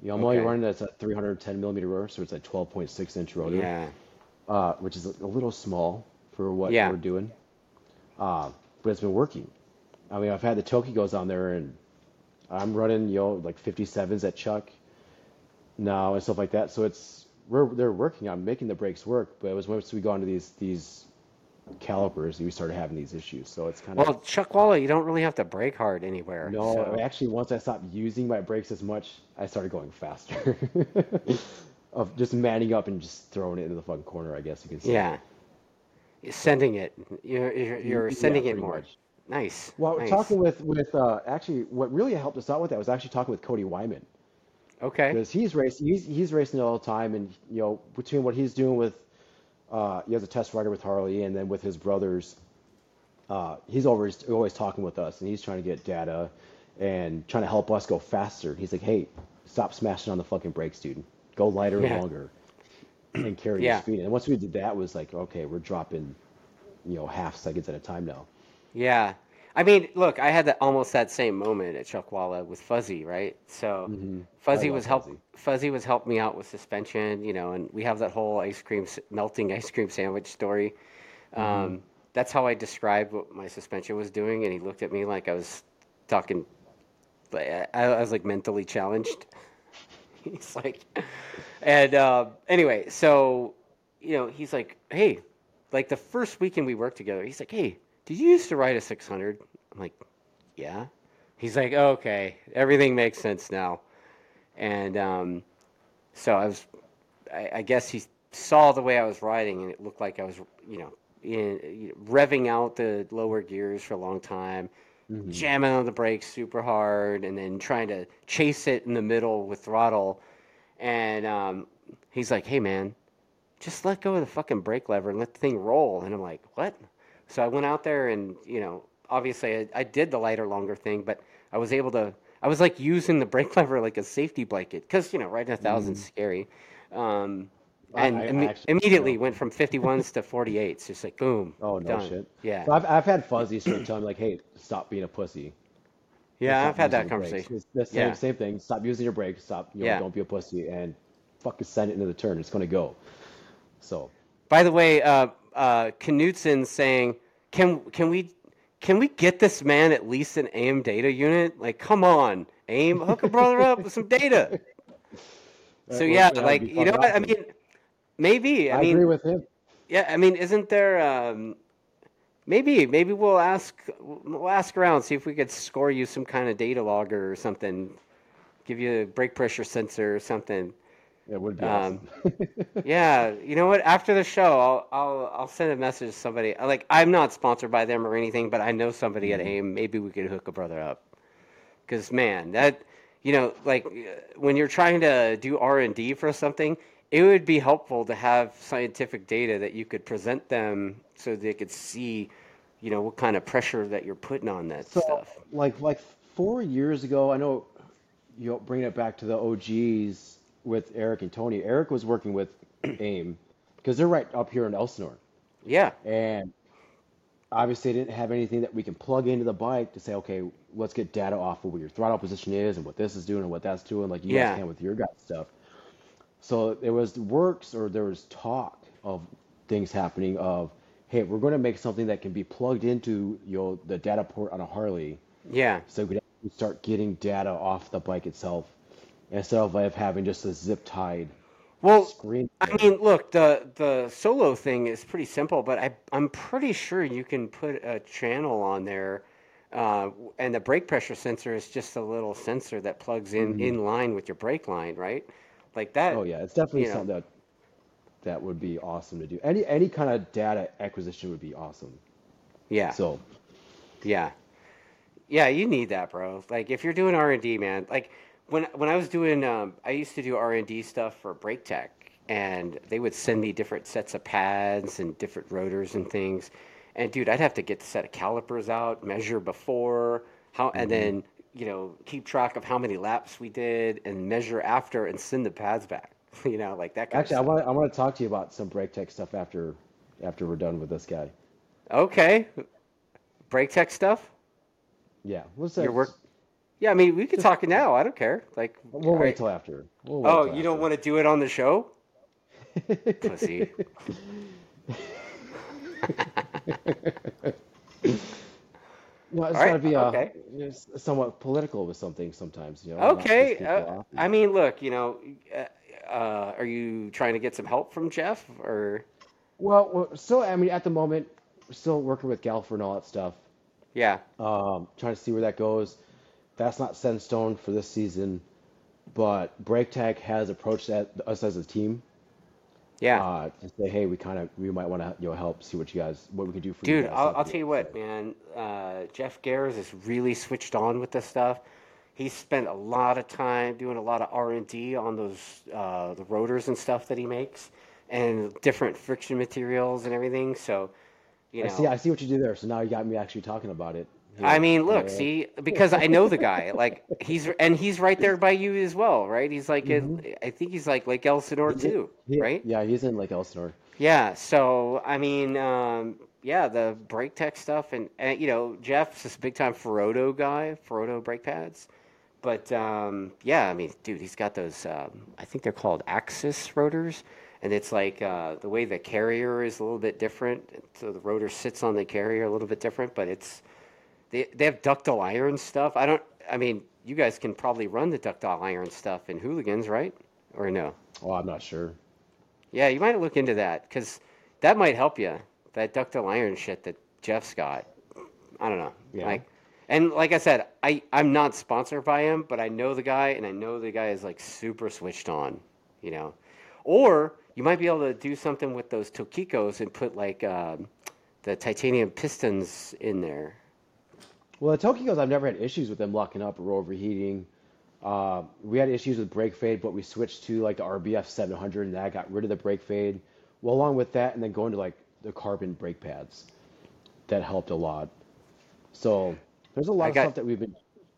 You know, I'm only running that's a 310 millimeter rotor, so it's a 12.6 inch rotor. yeah. uh, which is a little small for what Yeah. we're doing. Uh, but it's been working. I mean, I've had the Tokicos on there, and I'm running, you know, like 57s at Chuck now and stuff like that. So it's we're they're working on making the brakes work. But it was once we got into these these calipers, we started having these issues. So it's kind of Well, Chuckwalla, you don't really have to brake hard anywhere. no. so- Actually, once I stopped using my brakes as much, I started going faster. Of just manning up and just throwing it into the fucking corner, I guess you can say. Yeah. Sending it. You're, you're, you're Yeah, sending it more. much. Nice. Well, nice. talking with with uh, actually, what really helped us out with that was actually talking with Cody Wyman Okay. because he's racing he's he's racing all the time, and you know between what he's doing with uh, he has a test rider with Harley, and then with his brothers, uh, he's always always talking with us, and he's trying to get data and trying to help us go faster. He's like, hey, stop smashing on the fucking brakes, dude. Go lighter Yeah. and longer, and carry Yeah. your speed. And once we did that, it was like, okay, we're dropping, you know, half seconds at a time now. Yeah. I mean, look, I had that almost that same moment at Chuckwalla with Fuzzy, right? So Mhm. Fuzzy was help Fuzzy. Fuzzy was helping me out with suspension, you know, and we have that whole ice cream melting ice cream sandwich story. Mm-hmm. Um, that's how I described what my suspension was doing, and he looked at me like I was talking. like, I, I was like mentally challenged. he's like, and uh, anyway, so you know, he's like, hey, like the first weekend we worked together, he's like, hey, did you used to ride a 600? I'm like, yeah. He's like, okay, everything makes sense now. And um, so I was, I, I guess he saw the way I was riding, and it looked like I was, you know, in, you know, revving out the lower gears for a long time, hmm jamming on the brakes super hard, and then trying to chase it in the middle with throttle. And um, he's like, hey, man, just let go of the fucking brake lever and let the thing roll. And I'm like, what? So I went out there and, you know, obviously I, I did the lighter, longer thing, but I was able to, I was like using the brake lever like a safety blanket because, you know, riding a thousand's hmm scary. Um, and I I actually immediately went from 51s to 48s, just like boom, Oh no done. shit. Yeah. So I've I've had fuzzies for telling me like, hey, stop being a pussy. Yeah, I've had that conversation. It's the same Yeah. same thing. Stop using your brakes. Stop, you know, Yeah. don't be a pussy and fucking send it into the turn. It's gonna go. So By the way, uh, uh, Knutson saying, "Can can we can we get this man at least an AIM data unit? Like, come on, AIM, hook a brother up with some data." So that yeah, like you know what I mean? Maybe I I agree with him. yeah I mean isn't there um, maybe maybe we'll ask we'll ask around see if we could score you some kind of data logger or something, give you a brake pressure sensor or something. It would be Um, awesome. Yeah, you know what? After the show, I'll I'll I'll send a message to somebody. Like I'm not sponsored by them or anything, but I know somebody at Mhm. AIM. Maybe we could hook a brother up. Because man, that you know, like uh, when you're trying to do R and D for something, it would be helpful to have scientific data that you could present them so they could see, you know, what kind of pressure that you're putting on that So stuff. like like four years ago, I know you know, bringing it back to the OGs with Eric and Tony. Eric was working with AIM because they're right up here in Elsinore, Yeah, and obviously they didn't have anything that we can plug into the bike to say, okay, let's get data off of what your throttle position is and what this is doing and what that's doing, like you guys can with your guys' stuff. So there was works or there was talk of things happening of, hey, we're going to make something that can be plugged into you know the data port on a Harley yeah. so we could actually start getting data off the bike itself instead of like having just a zip tied Well, screen I mean, look, the the solo thing is pretty simple, but I I'm pretty sure you can put a channel on there, uh, and the brake pressure sensor is just a little sensor that plugs in hmm in line with your brake line, right? Like that. Oh yeah, it's definitely you know. something that that would be awesome to do. Any any kind of data acquisition would be awesome. Yeah, So yeah, yeah. You need that, bro. Like if you're doing R and D, man. Like when when I was doing, um, I used to do R and D stuff for Brake Tech, and they would send me different sets of pads and different rotors and things. And dude, I'd have to get the set of calipers out, measure before, how, and hmm then you know keep track of how many laps we did, and measure after, and send the pads back. You know, like that kind of actually, I want I want to talk to you about some brake tech stuff after after we're done with this guy. Okay, Brake Tech stuff. Yeah, what's that? Your work. Yeah, I mean, we could talk it now. I don't care. Like, we'll wait right. till after. We'll wait Oh, till you don't want to do it on the show? Pussy. Well, it's got to be uh, Okay. somewhat political with something sometimes, you know, Okay. Uh. I mean, look, you know, uh, uh, are you trying to get some help from Jeff or? well, we're still, I mean, at the moment, we're still working with Galfer and all that stuff. Yeah. Um, trying to see where that goes. That's not set in stone for this season, but Brake Tech has approached that, us as a team Yeah. uh, to say, hey, we kind of we might want to you know help see what you guys what we can do for you Dude, guys I'll, I'll tell you what, man. Uh, Jeff Gehrs is really switched on with this stuff. He spent a lot of time doing a lot of R&D on those uh, the rotors and stuff that he makes, and different friction materials and everything. So, you I see know, I see what you do there. So now you got me actually talking about it I mean, look, see, because I know the guy. Like he's and he's right there by you as well, right? He's like in, hmm I think he's like Lake Elsinore He, too, he, right? yeah, he's in Lake Elsinore. Yeah. So I mean, um, yeah, the brake tech stuff, and, and you know, Jeff's this big time Ferodo guy, Ferodo brake pads. But um, yeah, I mean, dude, he's got those. Um, I think they're called Axis rotors, and it's like uh, the way the carrier is a little bit different. So the rotor sits on the carrier a little bit different, but it's they they have ductile iron stuff. I don't. I mean, you guys can probably run the ductile iron stuff in hooligans, right? Or no? Oh, I'm not sure. Yeah, you might look into that because that might help you. That ductile iron shit that Jeff's got. I don't know. Yeah. Like, And like I said, I I'm not sponsored by him, but I know the guy, and I know the guy is like super switched on, you know. Or you might be able to do something with those Tokicos and put like um, the titanium pistons in there. Well, the Tokicos, I've never had issues with them locking up or overheating. Uh, we had issues with brake fade, but we switched to like the RBF 700, and that got rid of the brake fade. Well, along with that, and then going to like the carbon brake pads, that helped a lot. So there's a lot I of got stuff that we've been.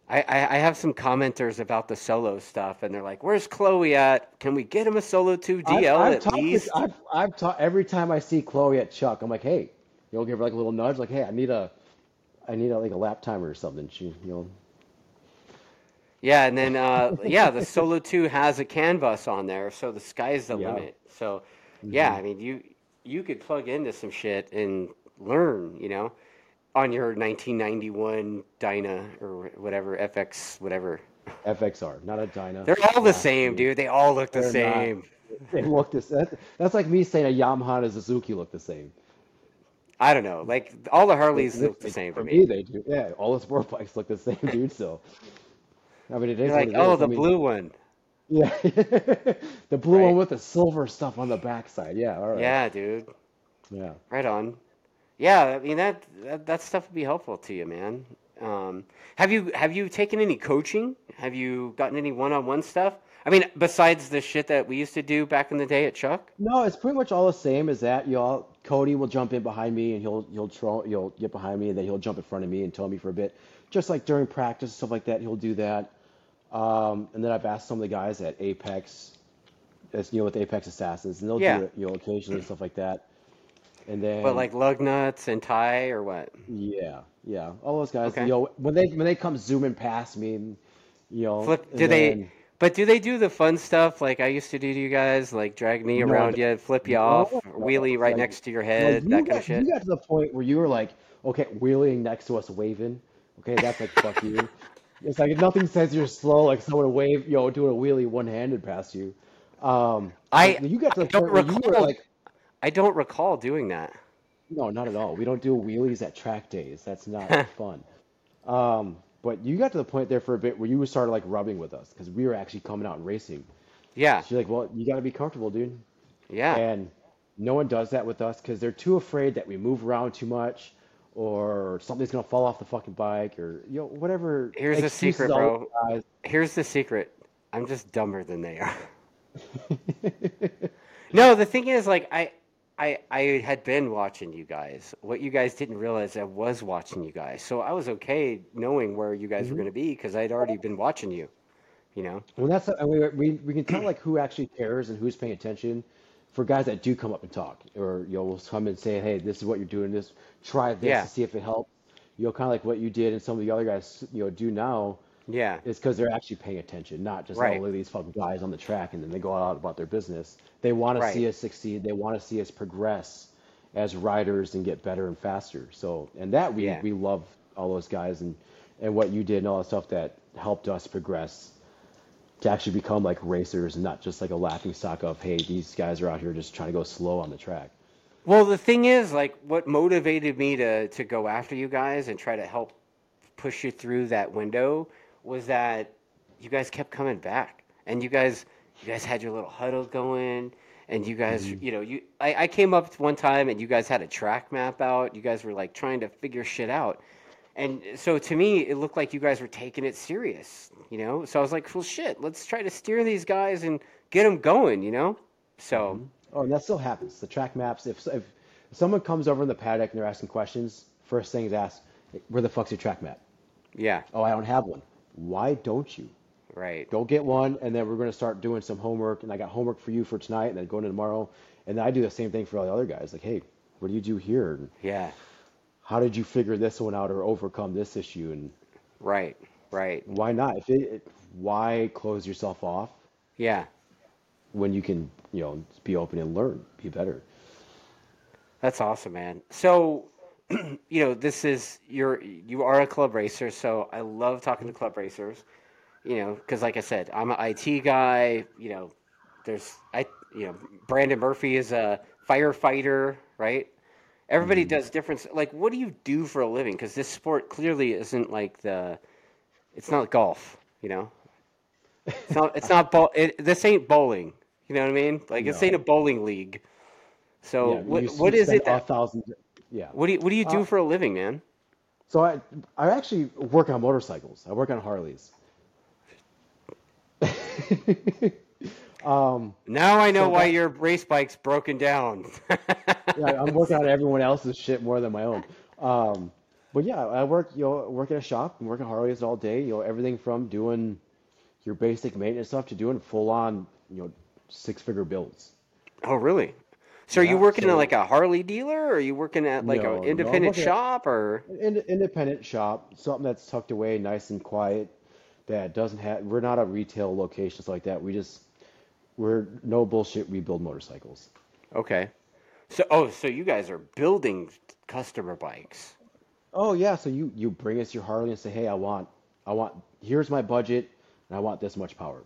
I, I have some commenters about the solo stuff, and they're like, "Where's Chloe at? Can we get him a solo two I've, DL I've at talked to, least?" I've, I've talked every time I see Chloe at Chuck, I'm like, hey, you'll give her like a little nudge, like, hey, I need a, I need a, like a lap timer or something. She, you know, Yeah, and then uh, yeah, the Solo 2 has a canvas on there, so the sky's the yeah. limit. So yeah, hmm I mean you you could plug into some shit and learn, you know, on your 1991 Dyna or whatever FX whatever. FXR, not a Dyna. They're all the same, dude. They all look the They're not. same. They look the same. that's like me saying a Yamaha and a Suzuki look the same. I don't know. Like all the Harleys they, look the same for me. me, they do. Yeah, all the sport bikes look the same, dude. So, I mean, it is like, "Oh. I the mean, blue one." yeah, the blue one with the silver stuff on the backside. Yeah, all right. Yeah, dude. Yeah. Right on. Yeah, I mean that that, that stuff would be helpful to you, man. Um, have you have you taken any coaching? Have you gotten any one-on-one stuff? I mean, besides the shit that we used to do back in the day at Chuck? No, it's pretty much all the same as that. Y'all, Cody will jump in behind me and he'll he'll tro he'll get behind me and then he'll jump in front of me and tell me for a bit. Just like during practice, and stuff like that, he'll do that. Um, and then I've asked some of the guys at Apex, as you know, with Apex Assassins, and they'll do it, you know, occasionally and stuff like that. And then, But like lug nuts and tie or what? yeah, yeah, all those guys, you Okay. know, when they when they come zooming past me, and you know, Flip, do and they, then but do they do the fun stuff like I used to do to you guys, like drag me no, around you, flip you off, no, no, wheelie right next to your No, head, you that kind of got you got to the point where you were like, okay, wheeling next to us, waving. Okay, that's like fuck you. It's like nothing says you're slow like someone wave, you know, doing a wheelie one-handed past you. Um, I you got to the don't point where you were like, I don't recall doing that. no, not at all. We don't do wheelies at track days. That's not fun. Um, but you got to the point there for a bit where you started like rubbing with us because we were actually coming out and racing. Yeah, She's like, well, you got to be comfortable, dude. yeah. And no one does that with us because they're too afraid that we move around too much or something's gonna fall off the fucking bike or you know whatever Here's the secret, bro. Here's the secret. I'm just dumber than they are. No, the thing is, like, I, I, I had been watching you guys. What you guys didn't realize, I was watching you guys. So I was okay knowing where you guys were hmm going to be because I'd already been watching you. You know? Well, that's and we, we we can tell like who actually cares and who's paying attention for guys that do come up and talk or you know will come and say, hey, this is what you're doing. This try this Yeah, to see if it helps. You know, kind of like what you did and some of the other guys you know do now. Yeah, It's because they're actually paying attention, not just, oh, right, look at these fucking guys on the track and then they go out about their business. They want to see us succeed. They want to see us progress as riders and get better and faster. So, and that we, Yeah, we love all those guys and, and what you did and all that stuff that helped us progress to actually become like racers and not just like a laughing stock of, hey, these guys are out here just trying to go slow on the track. Well, the thing is, like, what motivated me to to go after you guys and try to help push you through that window was that you guys kept coming back, and you guys you guys had your little huddle going, and you guys, hmm you know, you I, I came up one time and you guys had a track map out. You guys were like trying to figure shit out. And so to me, it looked like you guys were taking it serious, you know? So I was like, well, shit, let's try to steer these guys and get them going, you know? So, hmm Oh, and that still happens. The track maps, if, if someone comes over in the paddock and they're asking questions, first thing is ask, where the fuck's your track map? yeah, Oh, I don't have one. Why don't you? right. Go get one, and then we're going to start doing some homework. And I got homework for you for tonight, and then going to tomorrow. And then I do the same thing for all the other guys. Like, hey, what do you do here? And Yeah, how did you figure this one out or overcome this issue? And right, right. why not? If it, it why close yourself off Yeah, when you can, you know, be open and learn, be better? that's awesome, man. So, you know, this is you're you are a club racer, so I love talking to club racers. You know, because like I said, I'm an IT guy. You know, there's I you know Brandon Murphy is a firefighter, right? everybody hmm does different. Like, what do you do for a living? Because this sport clearly isn't like the. It's not golf. You know, it's not. It's not. Bowl, it, this ain't bowling. You know what I mean? Like, this ain't a bowling league. So Yeah, what what is it that. Yeah. what do you what do you Uh, do for a living, man? so I I actually work on motorcycles. I work on Harleys. Um, Now I know so why that your race bike's broken down. yeah, I'm working on everyone else's shit more than my own. Um, but yeah, I work you know work at a shop and work on Harleys all day. You know everything from doing your basic maintenance stuff to doing full on you know six figure builds. Oh, really? So are you Yeah. working at like a Harley dealer, or are you working at like an no, no, independent at shop, or an independent shop, something that's tucked away, nice and quiet. That doesn't have. We're not a retail location, stuff like that. We just we're no bullshit. We build motorcycles. okay? So oh, so you guys are building customer bikes. Oh yeah, so you you bring us your Harley and say, hey, I want I want here's my budget and I want this much power,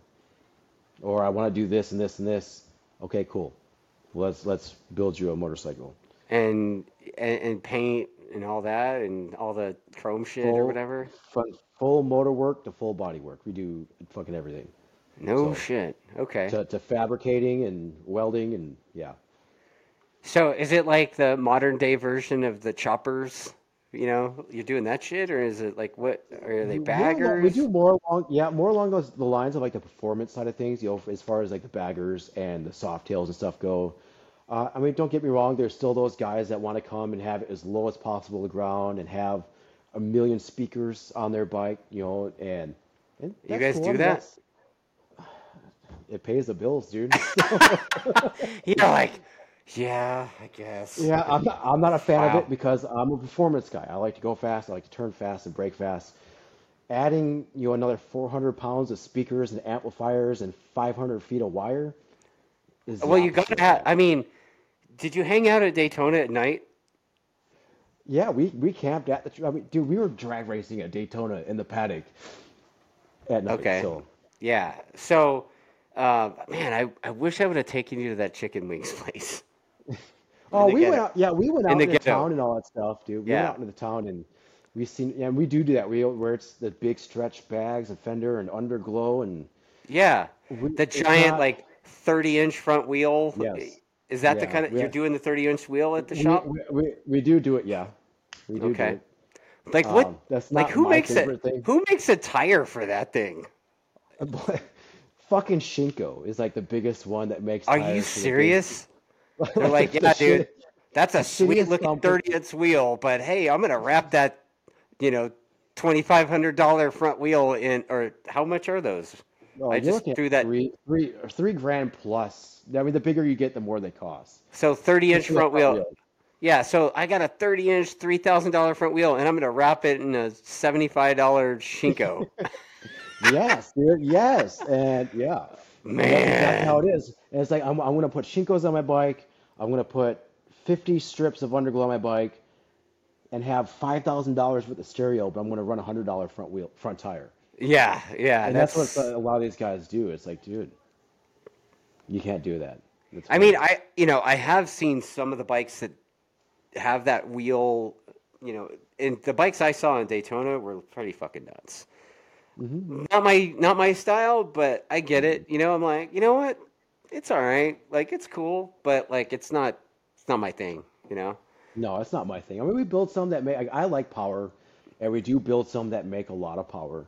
or I want to do this and this and this. Okay, cool. Let's let's build you a motorcycle. and and, and paint and all that and all the chrome shit or whatever. from full motor work to full body work. We do fucking everything. No So shit. Okay. to to fabricating and welding and yeah. So is it like the modern day version of the choppers? You know, you're doing that shit, or is it like what? Are they baggers? we do more along, yeah, more along those the lines of like the performance side of things, you know, as far as like the baggers and the soft tails and stuff go. Uh, I mean, don't get me wrong, there's still those guys that want to come and have it as low as possible to the ground and have a million speakers on their bike, you know, and and You guys cool. Do that? that's it pays the bills, dude. You're like, yeah, I guess. Yeah, I'm not, I'm not a fan of it because I'm a performance guy. I like to go fast, I like to turn fast and brake fast. Adding, you know, another 400 pounds of speakers and amplifiers and 500 feet of wire is Well, you gotta have. that. I mean, did you hang out at Daytona at night? Yeah, we we camped at the. I mean, dude, we were drag racing at Daytona in the paddock at night. Okay. So, Yeah. So, uh, man, I, I wish I would have taken you to that chicken wings place oh, the we went out. Yeah, we went In out the into ghetto. town and all that stuff, dude. We went Yeah. out into the town and we seen. Yeah, we do do that. We where it's the big stretch bags and fender and underglow and Yeah. we. The It's giant, not. like 30 inch front wheel. Yes. Is that the Yeah. kind of, We you're doing the 30 inch wheel at the we shop? we we, we do do it. Yeah, we do do Okay. it. Like what, Um, that's like not who my makes it, favorite thing. who makes a tire for that thing? But fucking Shinko is like the biggest one that makes Are you tires for the big. serious? They're like, yeah, dude, that's a sweet looking 30 inch wheel, but hey, I'm gonna wrap that, you know, $2,500 front wheel in, or how much are those? Oh, I just threw that. three, three, or three grand plus. I mean, the bigger you get, the more they cost. So 30 inch Just for the front front wheel. wheel. Yeah, so I got a 30 inch, $3,000 front wheel, and I'm gonna wrap it in a $75 Shinko. Yes, dude. Yes, and yeah, and that's how it is. And it's like I'm, I'm gonna put Shinkos on my bike. I'm gonna put 50 strips of underglow on my bike, and have five thousand dollars worth of stereo, but I'm gonna run a hundred dollar front wheel, front tire. Yeah, yeah, And that's what a lot of these guys do. It's like, dude, you can't do that. I mean. I you know I have seen some of the bikes that have that wheel. You know, and the bikes I saw in Daytona were pretty fucking nuts. Hmm Not my not my style, but I get it. You know, I'm like, you know what? It's all right. Like it's cool, but like it's not it's not my thing. You know. No, it's not my thing. I mean, we build some that make. I, I like power, and we do build some that make a lot of power.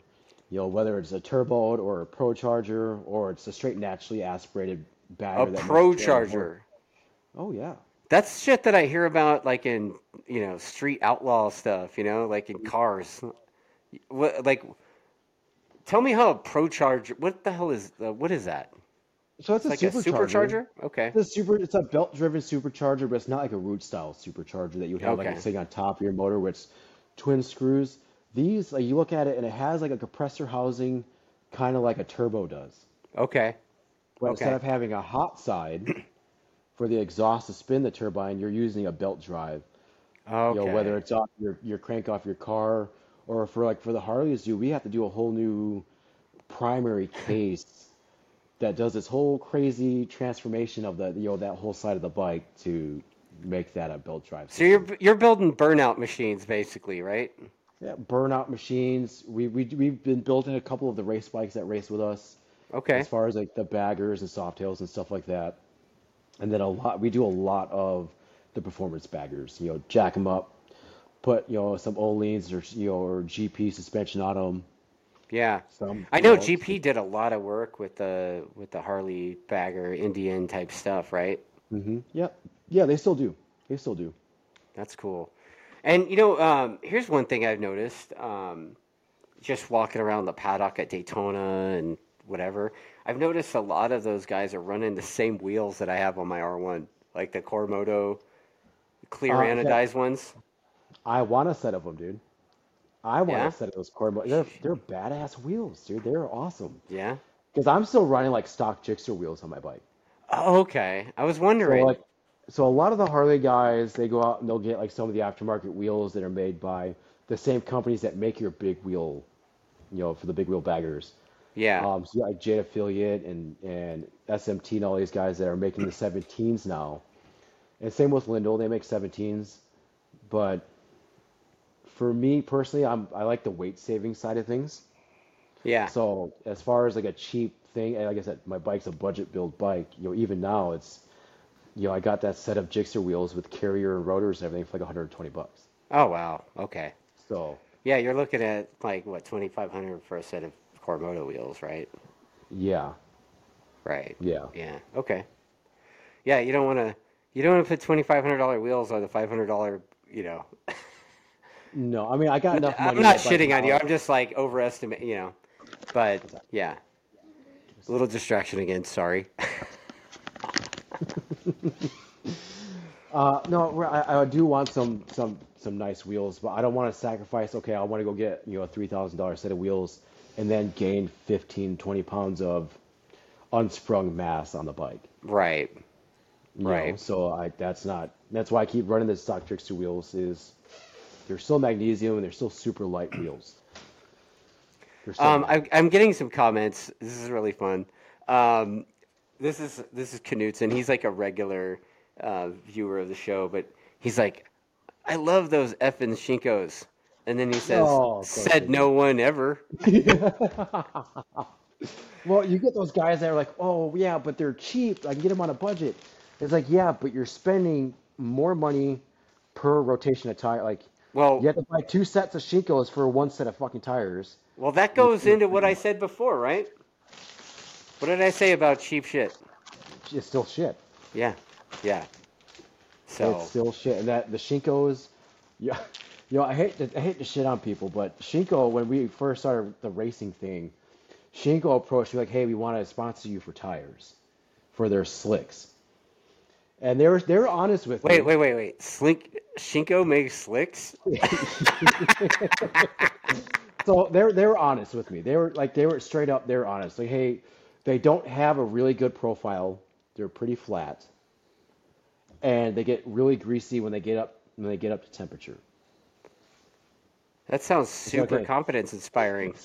You know, whether it's a turboed or a pro charger or it's a straight naturally aspirated A bagger that pro charger. Oh yeah. That's shit that I hear about, like in you know street outlaw stuff. You know, like in cars. What like? Tell me how a pro charger. What the hell is uh, what is that? So it's It's a like a supercharger. supercharger. Okay. It's a super. It's a belt-driven supercharger, but it's not like a root style supercharger that you would have like Okay. sitting on top of your motor, it's twin screws. These, like you look at it, and it has like a compressor housing, kind of like a turbo does. Okay. But instead of having a hot side for the exhaust to spin the turbine, you're using a belt drive. You know, whether it's off your your crank off your car, or for like for the Harleys, do we have to do a whole new primary case that does this whole crazy transformation of the you know that whole side of the bike to make that a belt drive. So you're you're building burnout machines basically, right? Yeah, burnout machines. We we we've been building a couple of the race bikes that race with us. Okay. As far as like the baggers and softails and stuff like that, and then a lot we do a lot of the performance baggers. You know, jack them up, put you know some Öhlins or you know or GP suspension on them. Yeah. Some I know know, GP did a lot of work with the with the Harley bagger Indian type stuff, right? Mm-hmm. Yeah, yeah, they still do. They still do. That's cool. And you know, um, here's one thing I've noticed. Um, just walking around the paddock at Daytona and whatever, I've noticed a lot of those guys are running the same wheels that I have on my R1, like the Cormoto clear Uh, yeah. anodized ones. I want a set of them, dude. I want Yeah? a set of those core. They're they're badass wheels, dude. They're awesome. Yeah. Because I'm still running like stock Gixxer wheels on my bike. Oh, okay. I was So wondering. like, so a lot of the Harley guys, they go out and they'll get like some of the aftermarket wheels that are made by the same companies that make your big wheel, you know, for the big wheel baggers. yeah. Um, so like J Affiliate and and SMT and all these guys that are making the 17s now. And same with Lindell, they make 17s. But for me personally, I'm I like the weight saving side of things. yeah. So as far as like a cheap thing, like I said, my bike's a budget build bike. You know, even now it's, you know, I got that set of Gixxer wheels with carrier and rotors and everything for like 120 bucks. Oh, wow. Okay. So Yeah, you're looking at like what 2500 for a set of Cormoto wheels, right? yeah, Right. yeah. Yeah. Okay. Yeah, you don't want to you don't want to put twenty five hundred dollar wheels on the five hundred dollar. You know, No, I mean I got enough money. I'm not shitting on you. I'm just like overestimate. You know, but yeah, a little distraction again. Sorry. Uh, no, I, I do want some some some nice wheels, but I don't want to sacrifice. Okay, I want to go get you know a three thousand dollar set of wheels and then gain 15, 20 pounds of unsprung mass on the bike. right. you know? Right. So I that's not that's why I keep running the stock trickster wheels. Is they're still magnesium and they're still super light wheels. Um. I, I'm getting some comments. This is really fun. Um, this is this is Knutson. He's like a regular uh, viewer of the show, but he's like, I love those effing Shinkos. And then he says, Oh, said no one ever. Well, you get those guys that are like, oh yeah, but they're cheap. I can get them on a budget. It's like, yeah, but you're spending more money per rotation of tire. Like, Well, you have to buy two sets of Shinkos for one set of fucking tires. well, that goes into what I said before, right? What did I say about cheap shit? It's still shit. Yeah, yeah. So It's still shit. And that the Shinkos, yeah, you know, I hate to, I hate to shit on people, but Shinko, when we first started the racing thing, Shinko approached me like, hey, we want to sponsor you for tires, for their slicks. And they were they were honest with wait, me. wait, wait, wait. Wait. Slink Shinko makes slicks. So they were they were honest with me. They were like they were straight up. They were honest. Like, hey, they don't have a really good profile. They're pretty flat, and they get really greasy when they get up when they get up to temperature. That sounds super okay. confidence inspiring.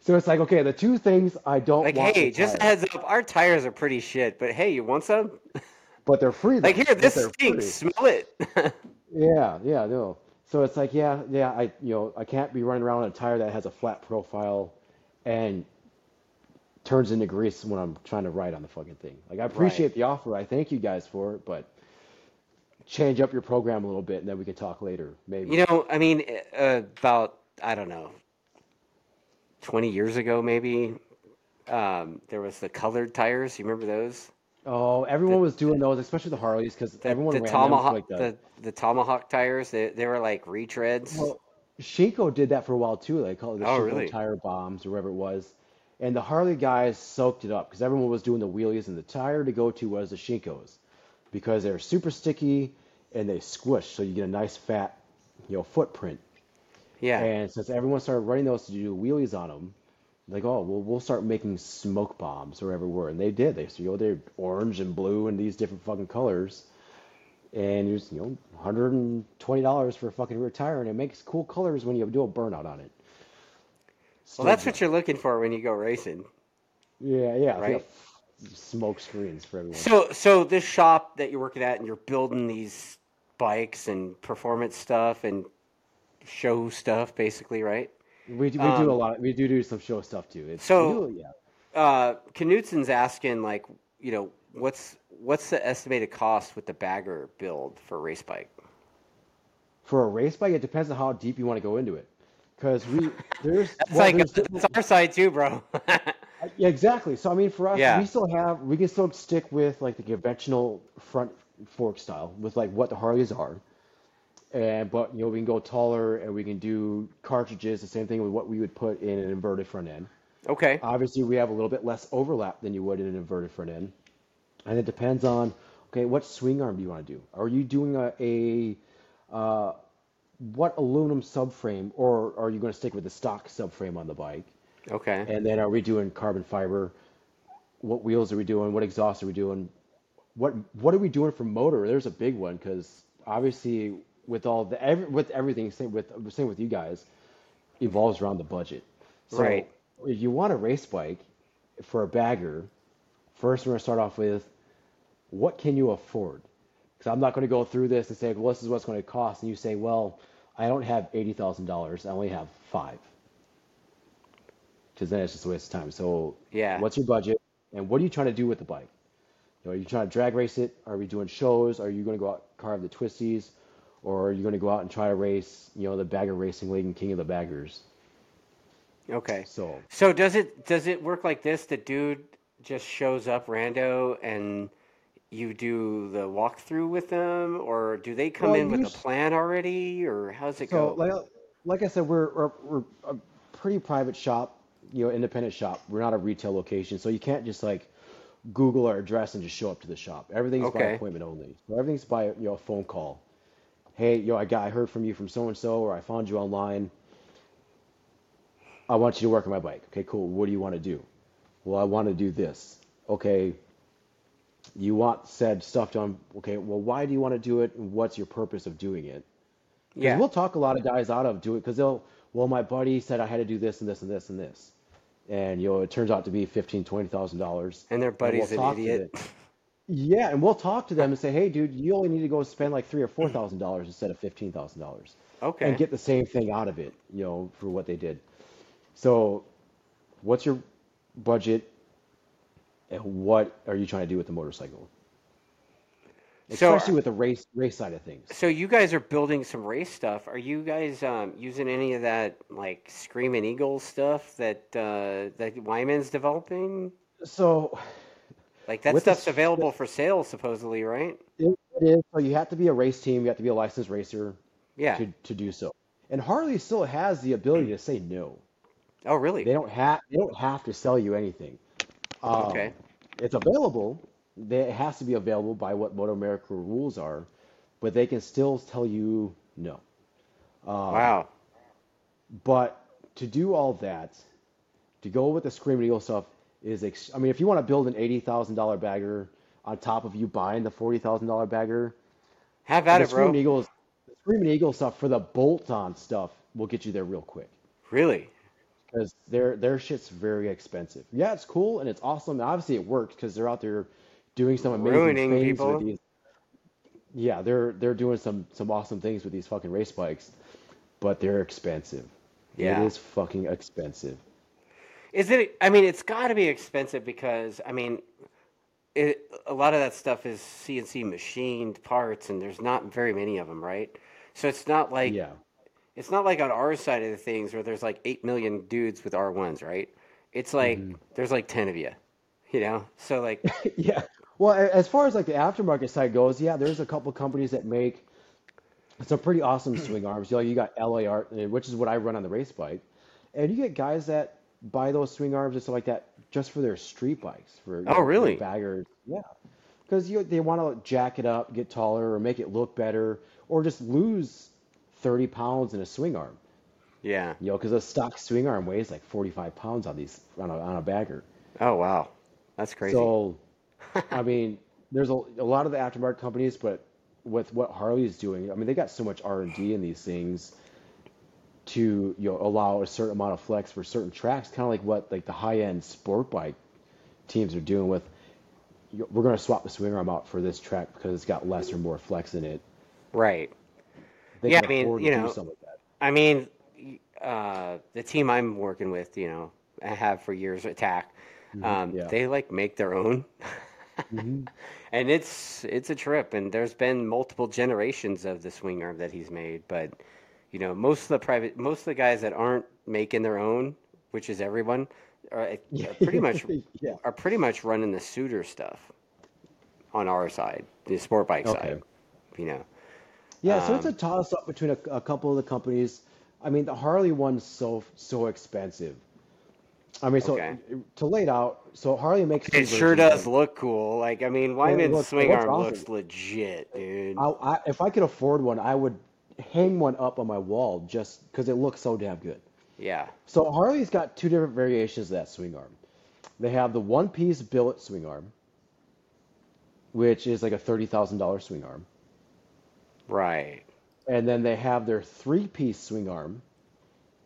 So it's like, okay, the two things I don't Like, hey, just a heads up, our tires are pretty shit, but hey, you want some? but they're free. Like, here, this stinks. free. Smell it. Yeah, yeah, no. So it's like, yeah, yeah, I, you know, I can't be running around in a tire that has a flat profile and turns into grease when I'm trying to ride on the fucking thing. Like, I appreciate the offer. I thank you guys for it, but change up your program a little bit, and then we can talk later, maybe. You know, I mean, uh, about I don't know, twenty years ago, maybe um, there was the colored tires. You remember those? Oh, everyone was doing those, especially the Harleys, because everyone the ran tomahawk, like the. the the tomahawk tires. They they were like retreads. Well, Shinko did that for a while too. They called it the Oh, Shinko really? tire bombs or whatever it was. And the Harley guys soaked it up because everyone was doing the wheelies, and the tire to go to was the Shinkos because they're super sticky and they squish, so you get a nice fat, you know, footprint. yeah. And since everyone started running those to do wheelies on them, like, oh, well, we'll start making smoke bombs or whatever were, and they did. They, you know, they're orange and blue and these different fucking colors, and it was, you know, hundred and twenty dollars for a fucking rear tire, and it makes cool colors when you do a burnout on it. well, that's Still what you're looking for when you go racing. Yeah, yeah, Right. Smoke screens for everyone. So so this shop that you're working at and you're building these bikes and performance stuff and show stuff, basically, right? We do, we do a Um, lot. We do do some show stuff too. It's so do, yeah. uh, Knutsen's asking, like, you know, what's what's the estimated cost with the bagger build for a race bike? For a race bike, it depends on how deep you want to go into it. Because we there's That's well, like there's that's our side too, bro. Yeah, exactly. So I mean, for us, we still have we can still stick with like the conventional front fork style with like what the Harleys are, and but you know we can go taller and we can do cartridges the same thing with what we would put in an inverted front end. Okay. Obviously, we have a little bit less overlap than you would in an inverted front end, and it depends on okay what swing arm do you want to do? Are you doing a, a uh, what aluminum subframe, or are you going to stick with the stock subframe on the bike? Okay. And then are we doing carbon fiber? What wheels are we doing? What exhaust are we doing? What what are we doing for motor? There's a big one because obviously with all the every, with everything same with same with you guys evolves around the budget. So Right. if you want a race bike for a bagger, first we're gonna start off with what can you afford? Because I'm not going to go through this and say, well, this is what's going to cost, and you say, well, I don't have eighty thousand dollars. I only have five because then it's just a waste of time. So, Yeah. what's your budget, and what are you trying to do with the bike? You know, are you trying to drag race it? Are we doing shows? Are you going to go out carve the twisties, or are you going to go out and try to race, you know, the Bagger Racing League and King of the Baggers? Okay. So, So does it does it work like this? The dude just shows up rando and you do the walkthrough with them, or do they come well, in with a plan already, or how's it so go? like like I said, we're, we're we're a pretty private shop, you know, independent shop. We're not a retail location, so you can't just like Google our address and just show up to the shop. Everything's by appointment only. So everything's by you know a phone call. Hey, yo, I got I heard from you from so and so, or I found you online. I want you to work on my bike. Okay, cool. What do you want to do? Well, I want to do this. Okay, you want said stuff done. Okay, well, why do you want to do it, and what's your purpose of doing it? Yeah. we'll talk a lot of guys out of doing it because they'll, well, my buddy said I had to do this and this and this and this, and you know it turns out to be fifteen, twenty thousand dollars, And their and we'll buddy's an idiot. Yeah, and we'll talk to them and say, hey, dude, you only need to go spend like three or four thousand dollars instead of fifteen thousand dollars, and get the same thing out of it, you know, for what they did. So, what's your budget, and what are you trying to do with the motorcycle, So especially with the race race side of things? so you guys are building some race stuff. Are you guys um, using any of that like Screaming Eagle stuff that uh, that Wyman's developing? So. Like that stuff's available for sale supposedly, right? It, is. So you have to be a race team. You have to be a licensed racer Yeah. to to do so. And Harley still has the ability to say no. Oh, really? They don't have they don't have to sell you anything. Um, Okay. it's available. They, it has to be available by what Moto America rules are, but they can still tell you no. Um, Wow. but to do all that, to go with the Screaming Eagle stuff is, ex- I mean, if you want to build an eighty thousand dollar bagger on top of you buying the forty thousand dollar bagger, Have at it, Screaming bro. Eagles, the Screaming Eagle stuff for the bolt-on stuff will get you there real quick Really? because their their shit's very expensive. Yeah, it's cool and it's awesome. And obviously, it works because they're out there doing some amazing Ruining things with people. these. Yeah, they're they're doing some some awesome things with these fucking race bikes, but they're expensive. It Yeah. is fucking expensive. Is it? I mean, it's got to be expensive because I mean, it, a lot of that stuff is CNC machined parts, and there's not very many of them, right? So it's not like Yeah. it's not like on our side of the things where there's like eight million dudes with R ones, right? It's like hmm there's like ten of you, you know. So like, Yeah. Well, as far as like the aftermarket side goes, yeah, there's a couple companies that make some pretty awesome swing arms. You know, you got LA Art, uh, which is what I run on the race bike, and you get guys that buy those swing arms and stuff like that just for their street bikes, for oh know, really? baggers. Yeah, because you they want to jack it up, get taller, or make it look better, or just lose 30 pounds in a swing arm. Yeah. You know, because a stock swing arm weighs like 45 pounds on these on a on a bagger. Oh wow, that's crazy. So, I mean, there's a, a lot of the aftermarket companies, but with what Harley is doing, I mean, they got so much R&D in these things to, you know, allow a certain amount of flex for certain tracks, kind of like what like the high-end sport bike teams are doing with, we're going to swap the swing arm out for this track because it's got less or more flex in it. Right. They Yeah, I mean, you know, like that. I mean, uh, the team I'm working with, you know, I have for years, Attack. hmm Um, Yeah. they like make their own, hmm and it's it's a trip. And there's been multiple generations of the swing arm that he's made, but you know, most of the private, most of the guys that aren't making their own, which is everyone, are, are pretty much Yeah. are pretty much running the Suter stuff on our side, the sport bike Okay. side. You know, Yeah, so it's a um, toss up between a, a couple of the companies. I mean, the Harley one's so so expensive. I mean, so okay. to lay it out, so Harley makes It sure does look cool. Like, I mean, Wyman's looks swing arm awesome. looks legit, dude. I, I, if I could afford one, I would hang one up on my wall just because it looks so damn good. Yeah. So Harley's got two different variations of that swing arm. They have the one-piece billet swing arm, which is like a thirty thousand dollar swing arm, Right. and then they have their three-piece swing arm,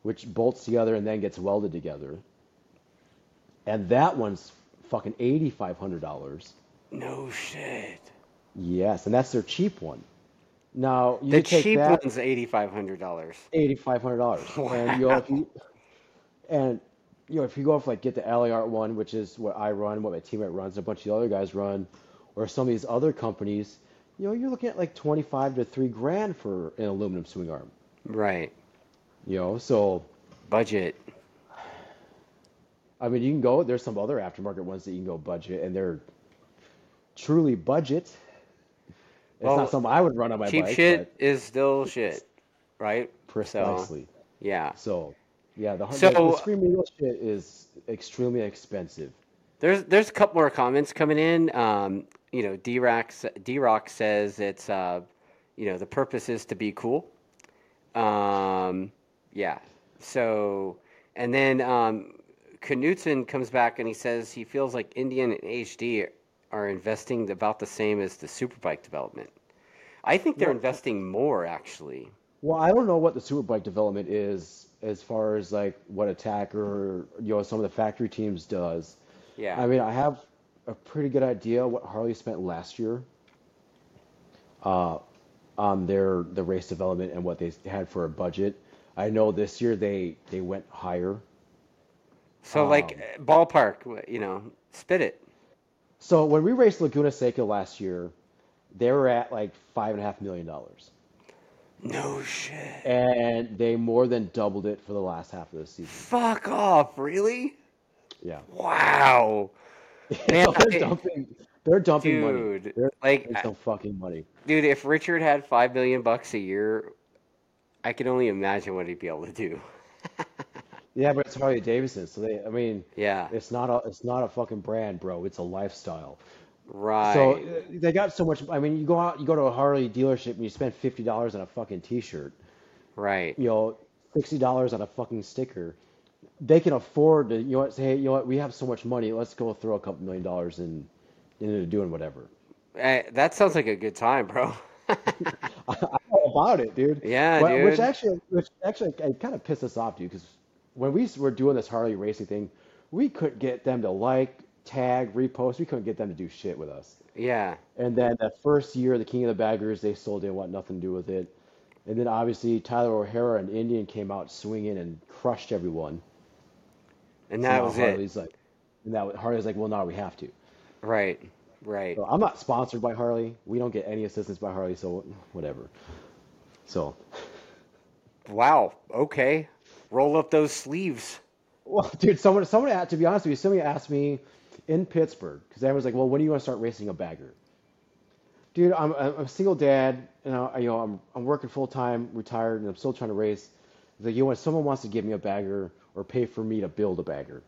which bolts together and then gets welded together, and that one's fucking eighty-five hundred dollars. No shit. Yes, and that's their cheap one. Now you The take cheap that one's eighty-five hundred dollars. eighty-five hundred dollars, and you know if you and you know if you go for like get the Alloy Art one, which is what I run, what my teammate runs, a bunch of the other guys run, or some of these other companies, you know you're looking at like twenty-five to three grand for an aluminum swing arm. Right. You know, so Budget. I mean you can go. There's some other aftermarket ones that you can go budget, and they're truly budget. It's not something I would run on my cheap bike, shit but is still shit, right? So, precisely. yeah. So yeah, the the, the So Screamin' Eagle shit is extremely expensive. there's there's a couple more comments coming in. Um, you know, D-Rock D-Rock says it's uh, you know, the purpose is to be cool. Um, yeah. So, and then um, Knutson comes back and he says he feels like Indian and HD are investing about the same as the superbike development. I think they're Well, investing more actually. well, I don't know what the superbike development is as far as like what Attack or you know some of the factory teams does. Yeah. I mean, I have a pretty good idea what Harley spent last year uh, on their the race development and what they had for a budget. I know this year they they went higher. So like Um, uh, ballpark, you know, spit it. So when we raced Laguna Seca last year, they were at like five and a half million dollars. No shit. and they more than doubled it for the last half of the season. Fuck off, really? Yeah. Wow. Man, so they're I, dumping, they're dumping money. dude, They're like, dumping I- some fucking money. dude, if Richard had five million bucks a year, I can only imagine what he'd be able to do. Yeah, but it's Harley Davidson, so they, I mean, Yeah, it's not a, it's not a fucking brand, bro. It's a lifestyle. Right. So they got so much. I mean, you go out, you go to a Harley dealership and you spend fifty dollars on a fucking T-shirt. Right. You know, sixty dollars on a fucking sticker. They can afford to, you know what? Say, hey, you know what? We have so much money. Let's go throw a couple million dollars in into doing whatever. Eh, that sounds like a good time, bro. I I know about it, dude. Yeah, But, which actually, which actually, it kind of pissed us off, dude. Because when we were doing this Harley racing thing, we couldn't get them to like, tag, repost. We couldn't get them to do shit with us. Yeah. And then that first year, the King of the Baggers, they still didn't want nothing to do with it. And then obviously Tyler O'Hara and Indian came out swinging and crushed everyone. And that now was it. Like, and that Harley's like, well, now we have to. Right. Right. So I'm not sponsored by Harley. We don't get any assistance by Harley, so whatever. So. Wow. Okay. Roll up those sleeves. Well, dude, someone, someone, to be honest with you, somebody asked me in Pittsburgh because everyone's like, "Well, when do you want to start racing a bagger?" Dude, I'm, I'm a single dad, and I, you know, I'm, I'm working full time, retired, and I'm still trying to race. It's like, you know, when someone wants to give me a bagger or pay for me to build a bagger,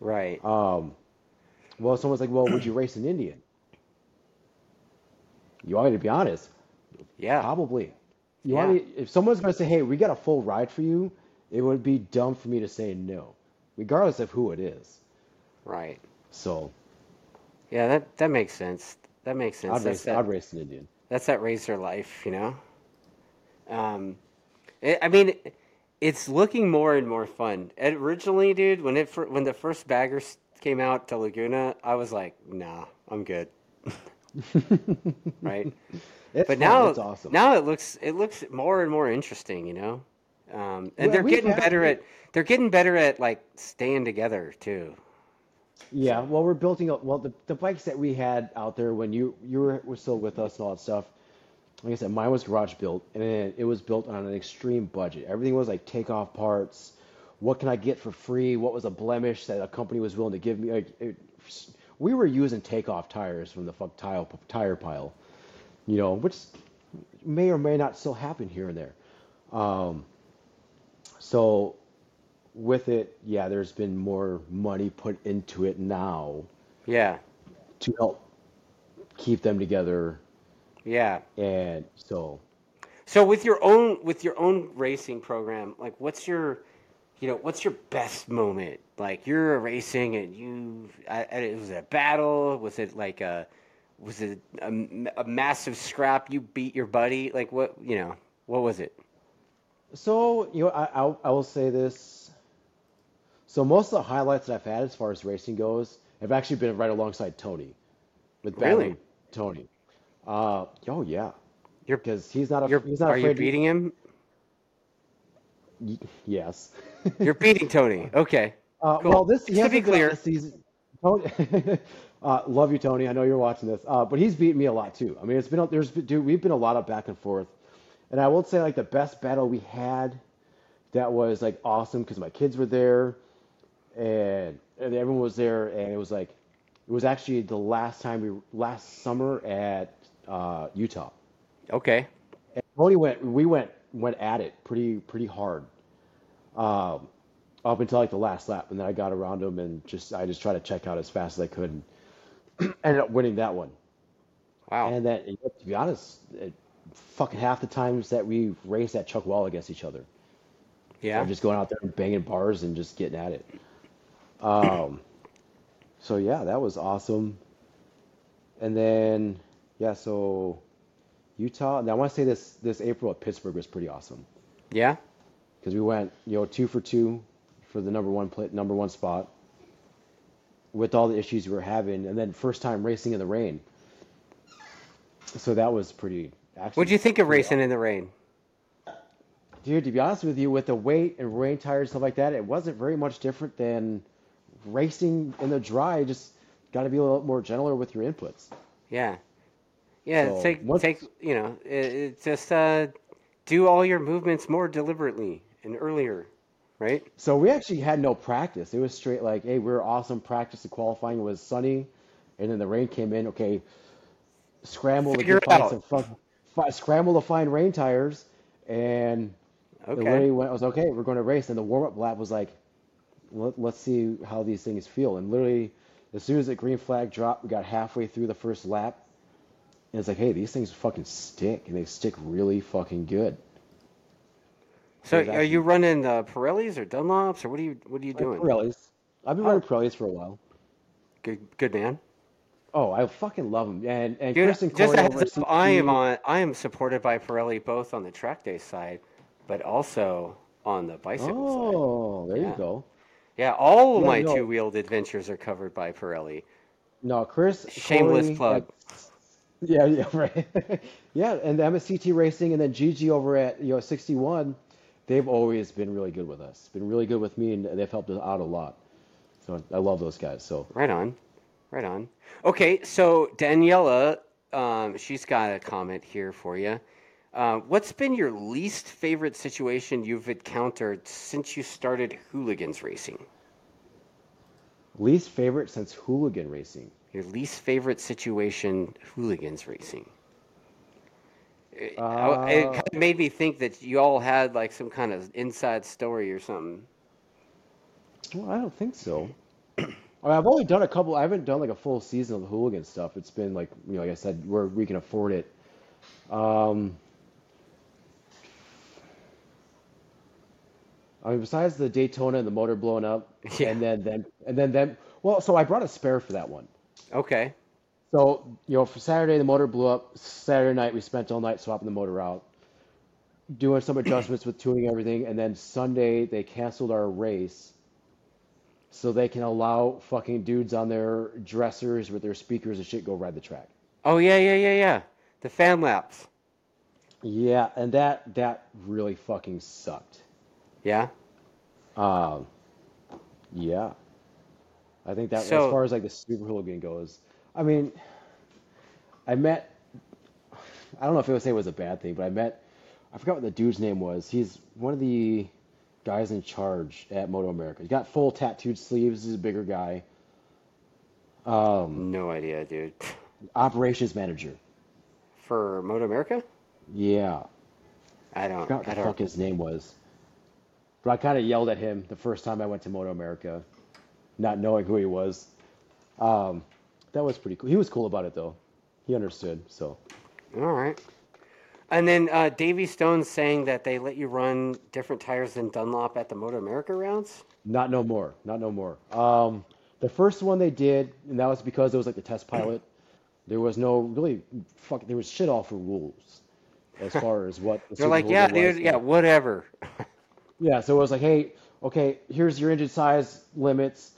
Right. um, well, someone's like, "Well, would you race an Indian?" You want me to be honest? Yeah. Probably. You want me, if someone's going to say, "Hey, we got a full ride for you," it would be dumb for me to say no, regardless of who it is. Right. So Yeah, that that makes sense. That makes sense. I'd race. that I'd race an Indian. that's that racer life, you know. Um, it, I mean, it's looking more and more fun. And originally, dude, when it when the first baggers came out to Laguna, I was like, nah, I'm good. right? It's But fun. now It's awesome. now it looks it looks more and more interesting, you know. Um, and Well, they're getting had better at they're getting better at like staying together too. yeah. Well, we're building. A, well, the, the bikes that we had out there when you you were, were still with us and all that stuff. Like I said, mine was garage built, and it, it was built on an extreme budget. Everything was like takeoff parts. What can I get for free? What was a blemish that a company was willing to give me? Like, it, we were using takeoff tires from the fuck tile tire pile, you know, which may or may not still happen here and there. Um, so with it, yeah, there's been more money put into it now yeah, to help keep them together, yeah. and so. So with your own with your own racing program, like what's your you know what's your best moment? Like you're racing and you I, I- it a battle. Was it like a was it a massive scrap? You beat your buddy. Like what you know what was it? So, you know, I, I, I will say this. So most of the highlights that I've had as far as racing goes have actually been right alongside Tony, with Really? battling Tony. Uh, oh yeah, You're because he's not a, you're he's not are you afraid to, beating him? y- yes. You're beating Tony. Okay, Uh, well, cool. this he Just to be hasn't been on clear, this season. Tony, uh, love you, Tony. I know you're watching this, uh, but he's beaten me a lot too. I mean, it's been a- there's been, dude, we've been a lot of back and forth, and I will say like the best battle we had that was like awesome because my kids were there and, and everyone was there, and it was like it was actually the last time we last summer at uh, Utah. okay. And Tony went, we went went at it pretty pretty hard um, up until like the last lap, and then I got around him and just I just tried to check out as fast as I could, and ended up winning that one. Wow. And then to be honest, it, fucking half the times that we raced that Chuckwalla against each other, Yeah. just going out there and banging bars and just getting at it. Um, so yeah, that was awesome. And then yeah, so Utah. Now I want to say this this April at Pittsburgh was pretty awesome Yeah. because we went you know two for two for the number one play, number one spot with all the issues we were having, and then first time racing in the rain. So that was pretty What'd you think of racing in the rain? Dude, to be honest with you, with the weight and rain tires and stuff like that, it wasn't very much different than racing in the dry. Just got to be a little more gentler with your inputs. Yeah. Yeah. So Take once, take you know it, it just uh, do all your movements more deliberately and earlier, right? so we actually had no practice. It was straight like, hey, we are awesome. Practice. The qualifying was sunny, and then the rain came in. Okay, scramble to Figure find out. some fun, fi- scramble to find rain tires, and Okay. literally went. I was okay. We're going to race, and the warm up lap was like, Let, let's see how these things feel. And literally, as soon as the green flag dropped, we got halfway through the first lap, and it's like, hey, these things fucking stick, and they stick really fucking good. So are you running uh, Pirellis or Dunlops or what are you what are you doing? Pirellis. I've been running Oh, Pirellis for a while. good good man. Oh, I fucking love them. And and Dude, Chris just Corey over at heads up, I am on I am supported by Pirelli both on the track day side, but also on the bicycle side. Oh, there you go. Yeah, all of Yeah, my no, two-wheeled adventures are covered by Pirelli. no, Chris, Shameless Corey, plug. yeah, yeah, right. yeah, and them at CT Racing, and then Gigi over at you know 61. They've always been really good with us. Been really good with me, and they've helped us out a lot. So I love those guys. So Right on. Right on. Okay, so Daniela, um, she's got a comment here for you. Uh, what's been your least favorite situation you've encountered since you started hooligans racing? least favorite since hooligan racing. Your least favorite situation hooligans racing? It, I- it Uh, kind of made me think that you all had like some kind of inside story or something. well, I don't think so. I've only done a couple. I haven't done like a full season of the hooligan stuff. It's been like you know, like I said, where we can afford it. Um, I mean, besides the Daytona and the motor blowing up, Yeah. and then then and then then well, so I brought a spare for that one. Okay. So you know, for Saturday the motor blew up. Saturday night we spent all night swapping the motor out, doing some adjustments with tuning everything, and then Sunday they canceled our race so they can allow fucking dudes on their dressers with their speakers and shit go ride the track. Oh yeah, yeah, yeah, yeah. The fan laps. Yeah, and that that really fucking sucked. Yeah. Um, yeah. I think that as far as like the super hooligan goes, I mean, I met. I don't know if it would say it was a bad thing, but I met. I forgot what the dude's name was. He's one of the guys in charge at Moto America. He's got full tattooed sleeves. He's a bigger guy. Um, no idea, dude. operations manager. For Moto America? Yeah, I I don't. forgot what I the don't. fuck his name was. But I kind of yelled at him the first time I went to Moto America, not knowing who he was. Um, that was pretty cool. He was cool about it though. He understood. So All right. And then uh, Davy Stone's saying that they let you run different tires than Dunlop at the Moto America rounds. not no more. Not no more. Um, the first one they did, and that was because it was like the test pilot. There was no really fuck. There was shit all for rules as far as what the They're like, yeah, dude, yeah, whatever. Yeah, so it was like, hey, okay, here's your engine size limits.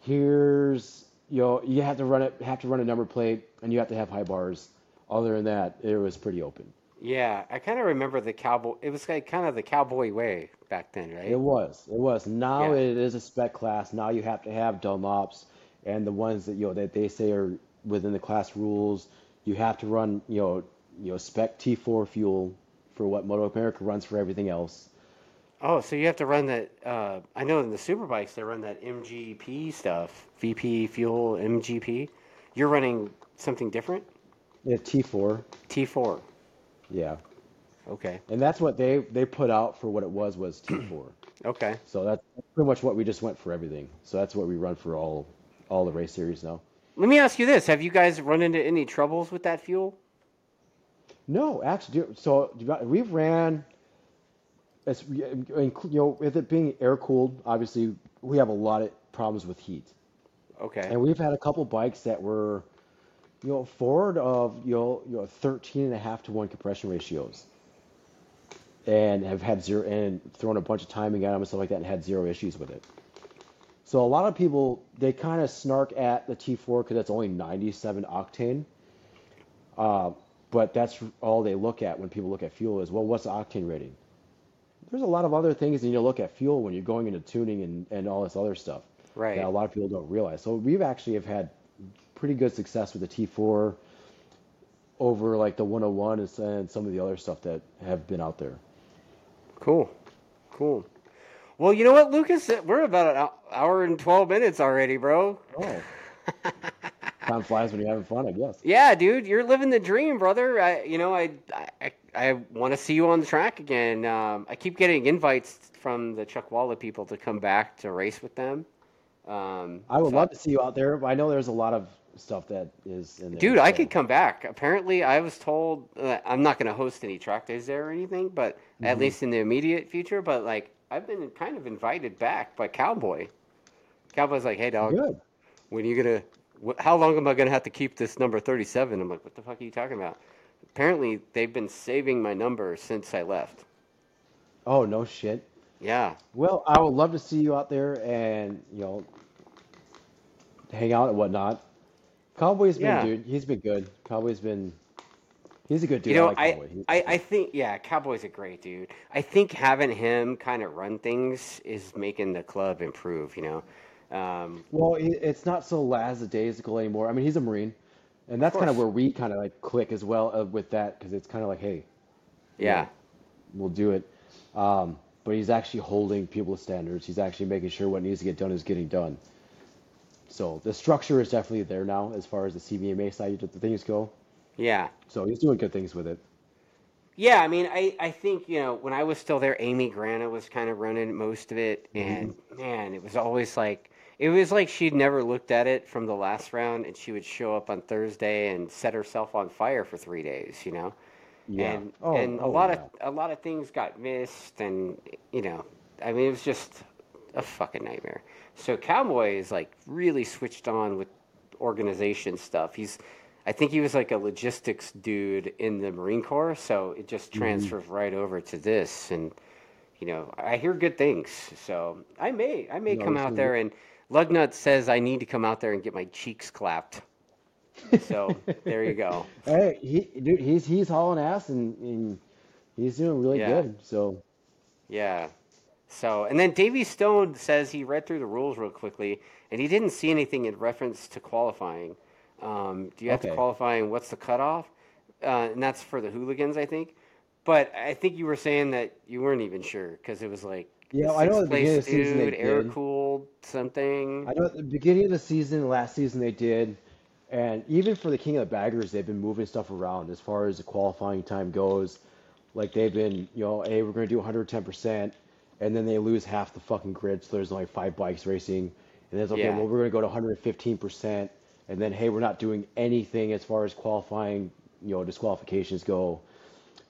Here's you know, you have to run it, have to run a number plate, and you have to have high bars. Other than that, it was pretty open. Yeah, I kind of remember the cowboy. It was like kind of the cowboy way back then, right? It was, it was. Now Yeah. it is a spec class. Now you have to have Dunlops and the ones that you know that they say are within the class rules. You have to run, you know, you know, spec T4 fuel for what Moto America runs for everything else. Oh, so you have to run that. Uh, I know in the superbikes they run that MGP stuff, VP fuel MGP. You're running something different, Yeah, T4. T4. Yeah, Okay, and that's what they they put out for what it was was T4. okay. So that's pretty much what we just went for everything. So that's what we run for all all the race series now. Let me ask you this: Have you guys run into any troubles with that fuel? No, actually, so we've ran. As you know, with it being air cooled, obviously we have a lot of problems with heat, Okay. and we've had a couple bikes that were, you know, forward of you know, you know, 13 and a half to one compression ratios, and have had zero and thrown a bunch of timing at them and stuff like that, and had zero issues with it. So a lot of people they kind of snark at the T4 because it's only 97 octane, uh, but that's all they look at when people look at fuel is well, what's the octane rating? There's a lot of other things that you look at fuel when you're going into tuning and, and all this other stuff that Right. a lot of people don't realize. So we've actually have had pretty good success with the T4 over like the 101 and and some of the other stuff that have been out there. Cool. Cool. Well, you know what, Lucas? We're about an hour and twelve minutes already, bro. Oh, time flies when you're having fun, I guess. Yeah, dude, you're living the dream, brother. I, you know, I, I, I want to see you on the track again. Um, I keep getting invites from the Chuckwalla people to come back to race with them. Um, I would so, love to see you out there, I know there's a lot of stuff that is in there. dude, I could come back. Apparently, I was told uh, I'm not going to host any track days there or anything, but at hmm least in the immediate future. But like, I've been kind of invited back by Cowboy. Cowboy's like, "Hey, dog, good. when are you gonna? Wh- how long am I gonna have to keep this number 37?" I'm like, "What the fuck are you talking about?" Apparently, they've been saving my number since I left. Oh, no shit. Yeah, Well, I would love to see you out there and, you know, hang out and whatnot. Cowboy's been, yeah. dude, he's been good. Cowboy's been, he's a good You dude. I like I, Cowboy. I, I think yeah, Cowboy's a great dude. I think having him kind of run things is making the club improve. You know, um, well, it's not so lackadaisical anymore. I mean, he's a Marine, and that's kind of where we kind of like click as well uh, with that because it's kind of like, hey, Yeah, know, we'll do it. Um, but he's actually holding people's standards. He's actually making sure what needs to get done is getting done. So the structure is definitely there now as far as the CVMA side of the things go. yeah. So he's doing good things with it. Yeah, I mean, I, I think, you know, when I was still there, Amy Grana was kind of running most of it. hmm And man, it was always like, it was like she'd never looked at it from the last round and she would show up on Thursday and set herself on fire for three days, you know? Yeah. And, Oh, and a oh lot of, a lot of things got missed and, you know, I mean, it was just a fucking nightmare. So Cowboy is like really switched on with organization stuff. He's, I think he was like a logistics dude in the Marine Corps, so it just hmm transfers right over to this. And you know, I hear good things, so I may, I may No, come out good. there. And Lugnut says I need to come out there and get my cheeks clapped. So there you go. Hey, he dude, he's he's hauling ass and, and he's doing really Yeah, good. So yeah. So, and then Davy Stone says he read through the rules real quickly, and he didn't see anything in reference to qualifying. Um, do you have to qualify, and what's the cutoff? Uh, and that's for the hooligans, I think. But I think you were saying that you weren't even sure because it was like Yeah, I know at the beginning of the season they dude, air did. cooled something. I know at the beginning of the season, last season they did, and even for the King of the Baggers, they've been moving stuff around as far as the qualifying time goes. Like they've been, you know, hey, we're gonna do 110%, and then they lose half the fucking grid, so there's only five bikes racing, and then it's okay, Yeah, well, we're gonna go to 115%, and then hey, we're not doing anything as far as qualifying, you know, disqualifications go.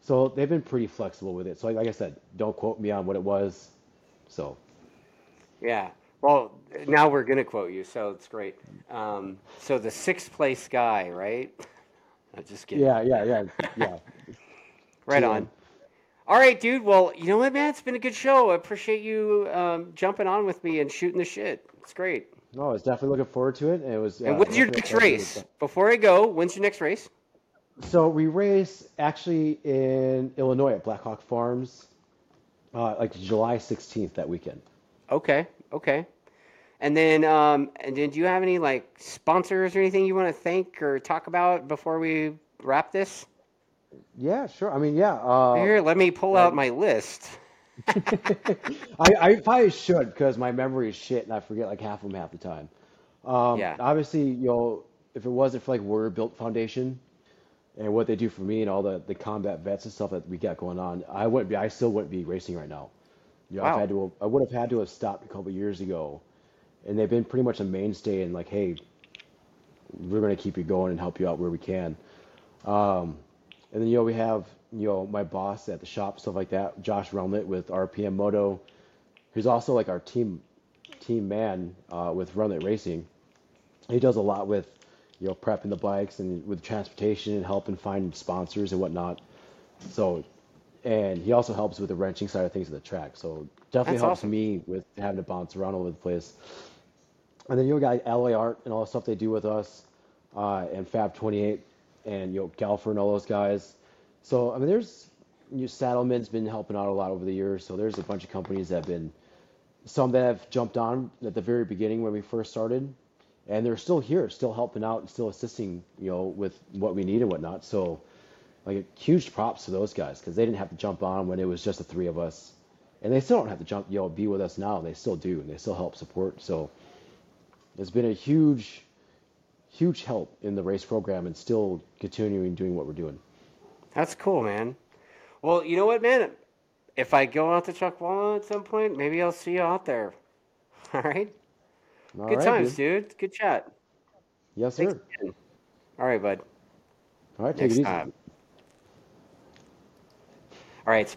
So they've been pretty flexible with it. So like, like I said, don't quote me on what it was. So yeah. Well, now we're gonna quote you, so it's great. Um, so the sixth place guy, right? I'm just kidding. yeah, yeah, yeah, yeah. Right on. All right, dude. Well, you know what, man? It's been a good show. I appreciate you um, jumping on with me and shooting the shit. It's great. No, I was definitely looking forward to it. It was And uh, when's your next race? Before I go, when's your next race? So we race actually in Illinois at Blackhawk Farms, uh, like July 16th that weekend. Okay, okay. And then, um, and then, do you have any like sponsors or anything you want to thank or talk about before we wrap this? Yeah, sure. I mean, yeah. Uh, Here, let me pull out my list. I, I probably should because my memory is shit and I forget like half of them half the time. Um, Yeah. obviously, you know, if it wasn't for like Warrior Built Foundation and what they do for me and all the, the combat vets and stuff that we got going on, I wouldn't be, I still wouldn't be racing right now. You know, I've Wow. had to, I would have had to have stopped a couple years ago, and they've been pretty much a mainstay and like, hey, we're going to keep you going and help you out where we can. And then you know we have you know my boss at the shop, stuff like that, Josh Rumlet with RPM Moto, who's also like our team team man uh, with Rumlet Racing. He does a lot with you know prepping the bikes and with transportation and helping find sponsors and whatnot. So and he also helps with the wrenching side of things at the track. So definitely That's helps awesome. me with having to bounce around all over the place. And then you got Alloy Art and all the stuff they do with us, uh, and Fab 28, and you know Galfer and all those guys. So I mean, there's you know, Saddlemen's been helping out a lot over the years. So there's a bunch of companies that have been some that have jumped on at the very beginning when we first started, and they're still here, still helping out and still assisting, you know, with what we need and whatnot. So like huge props to those guys because they didn't have to jump on when it was just the three of us, and they still don't have to jump, you know, be with us now. They still do, and they still help support. So it's been a huge, huge help in the race program and still continuing doing what we're doing. That's cool, man. Well, you know what, man? If I go out to Chuckwalla at some point, maybe I'll see you out there. All right. All Good right, times, dude. dude. Good chat. Yes, Thanks sir. again. All right, bud. All right, take it Next easy. time. All right.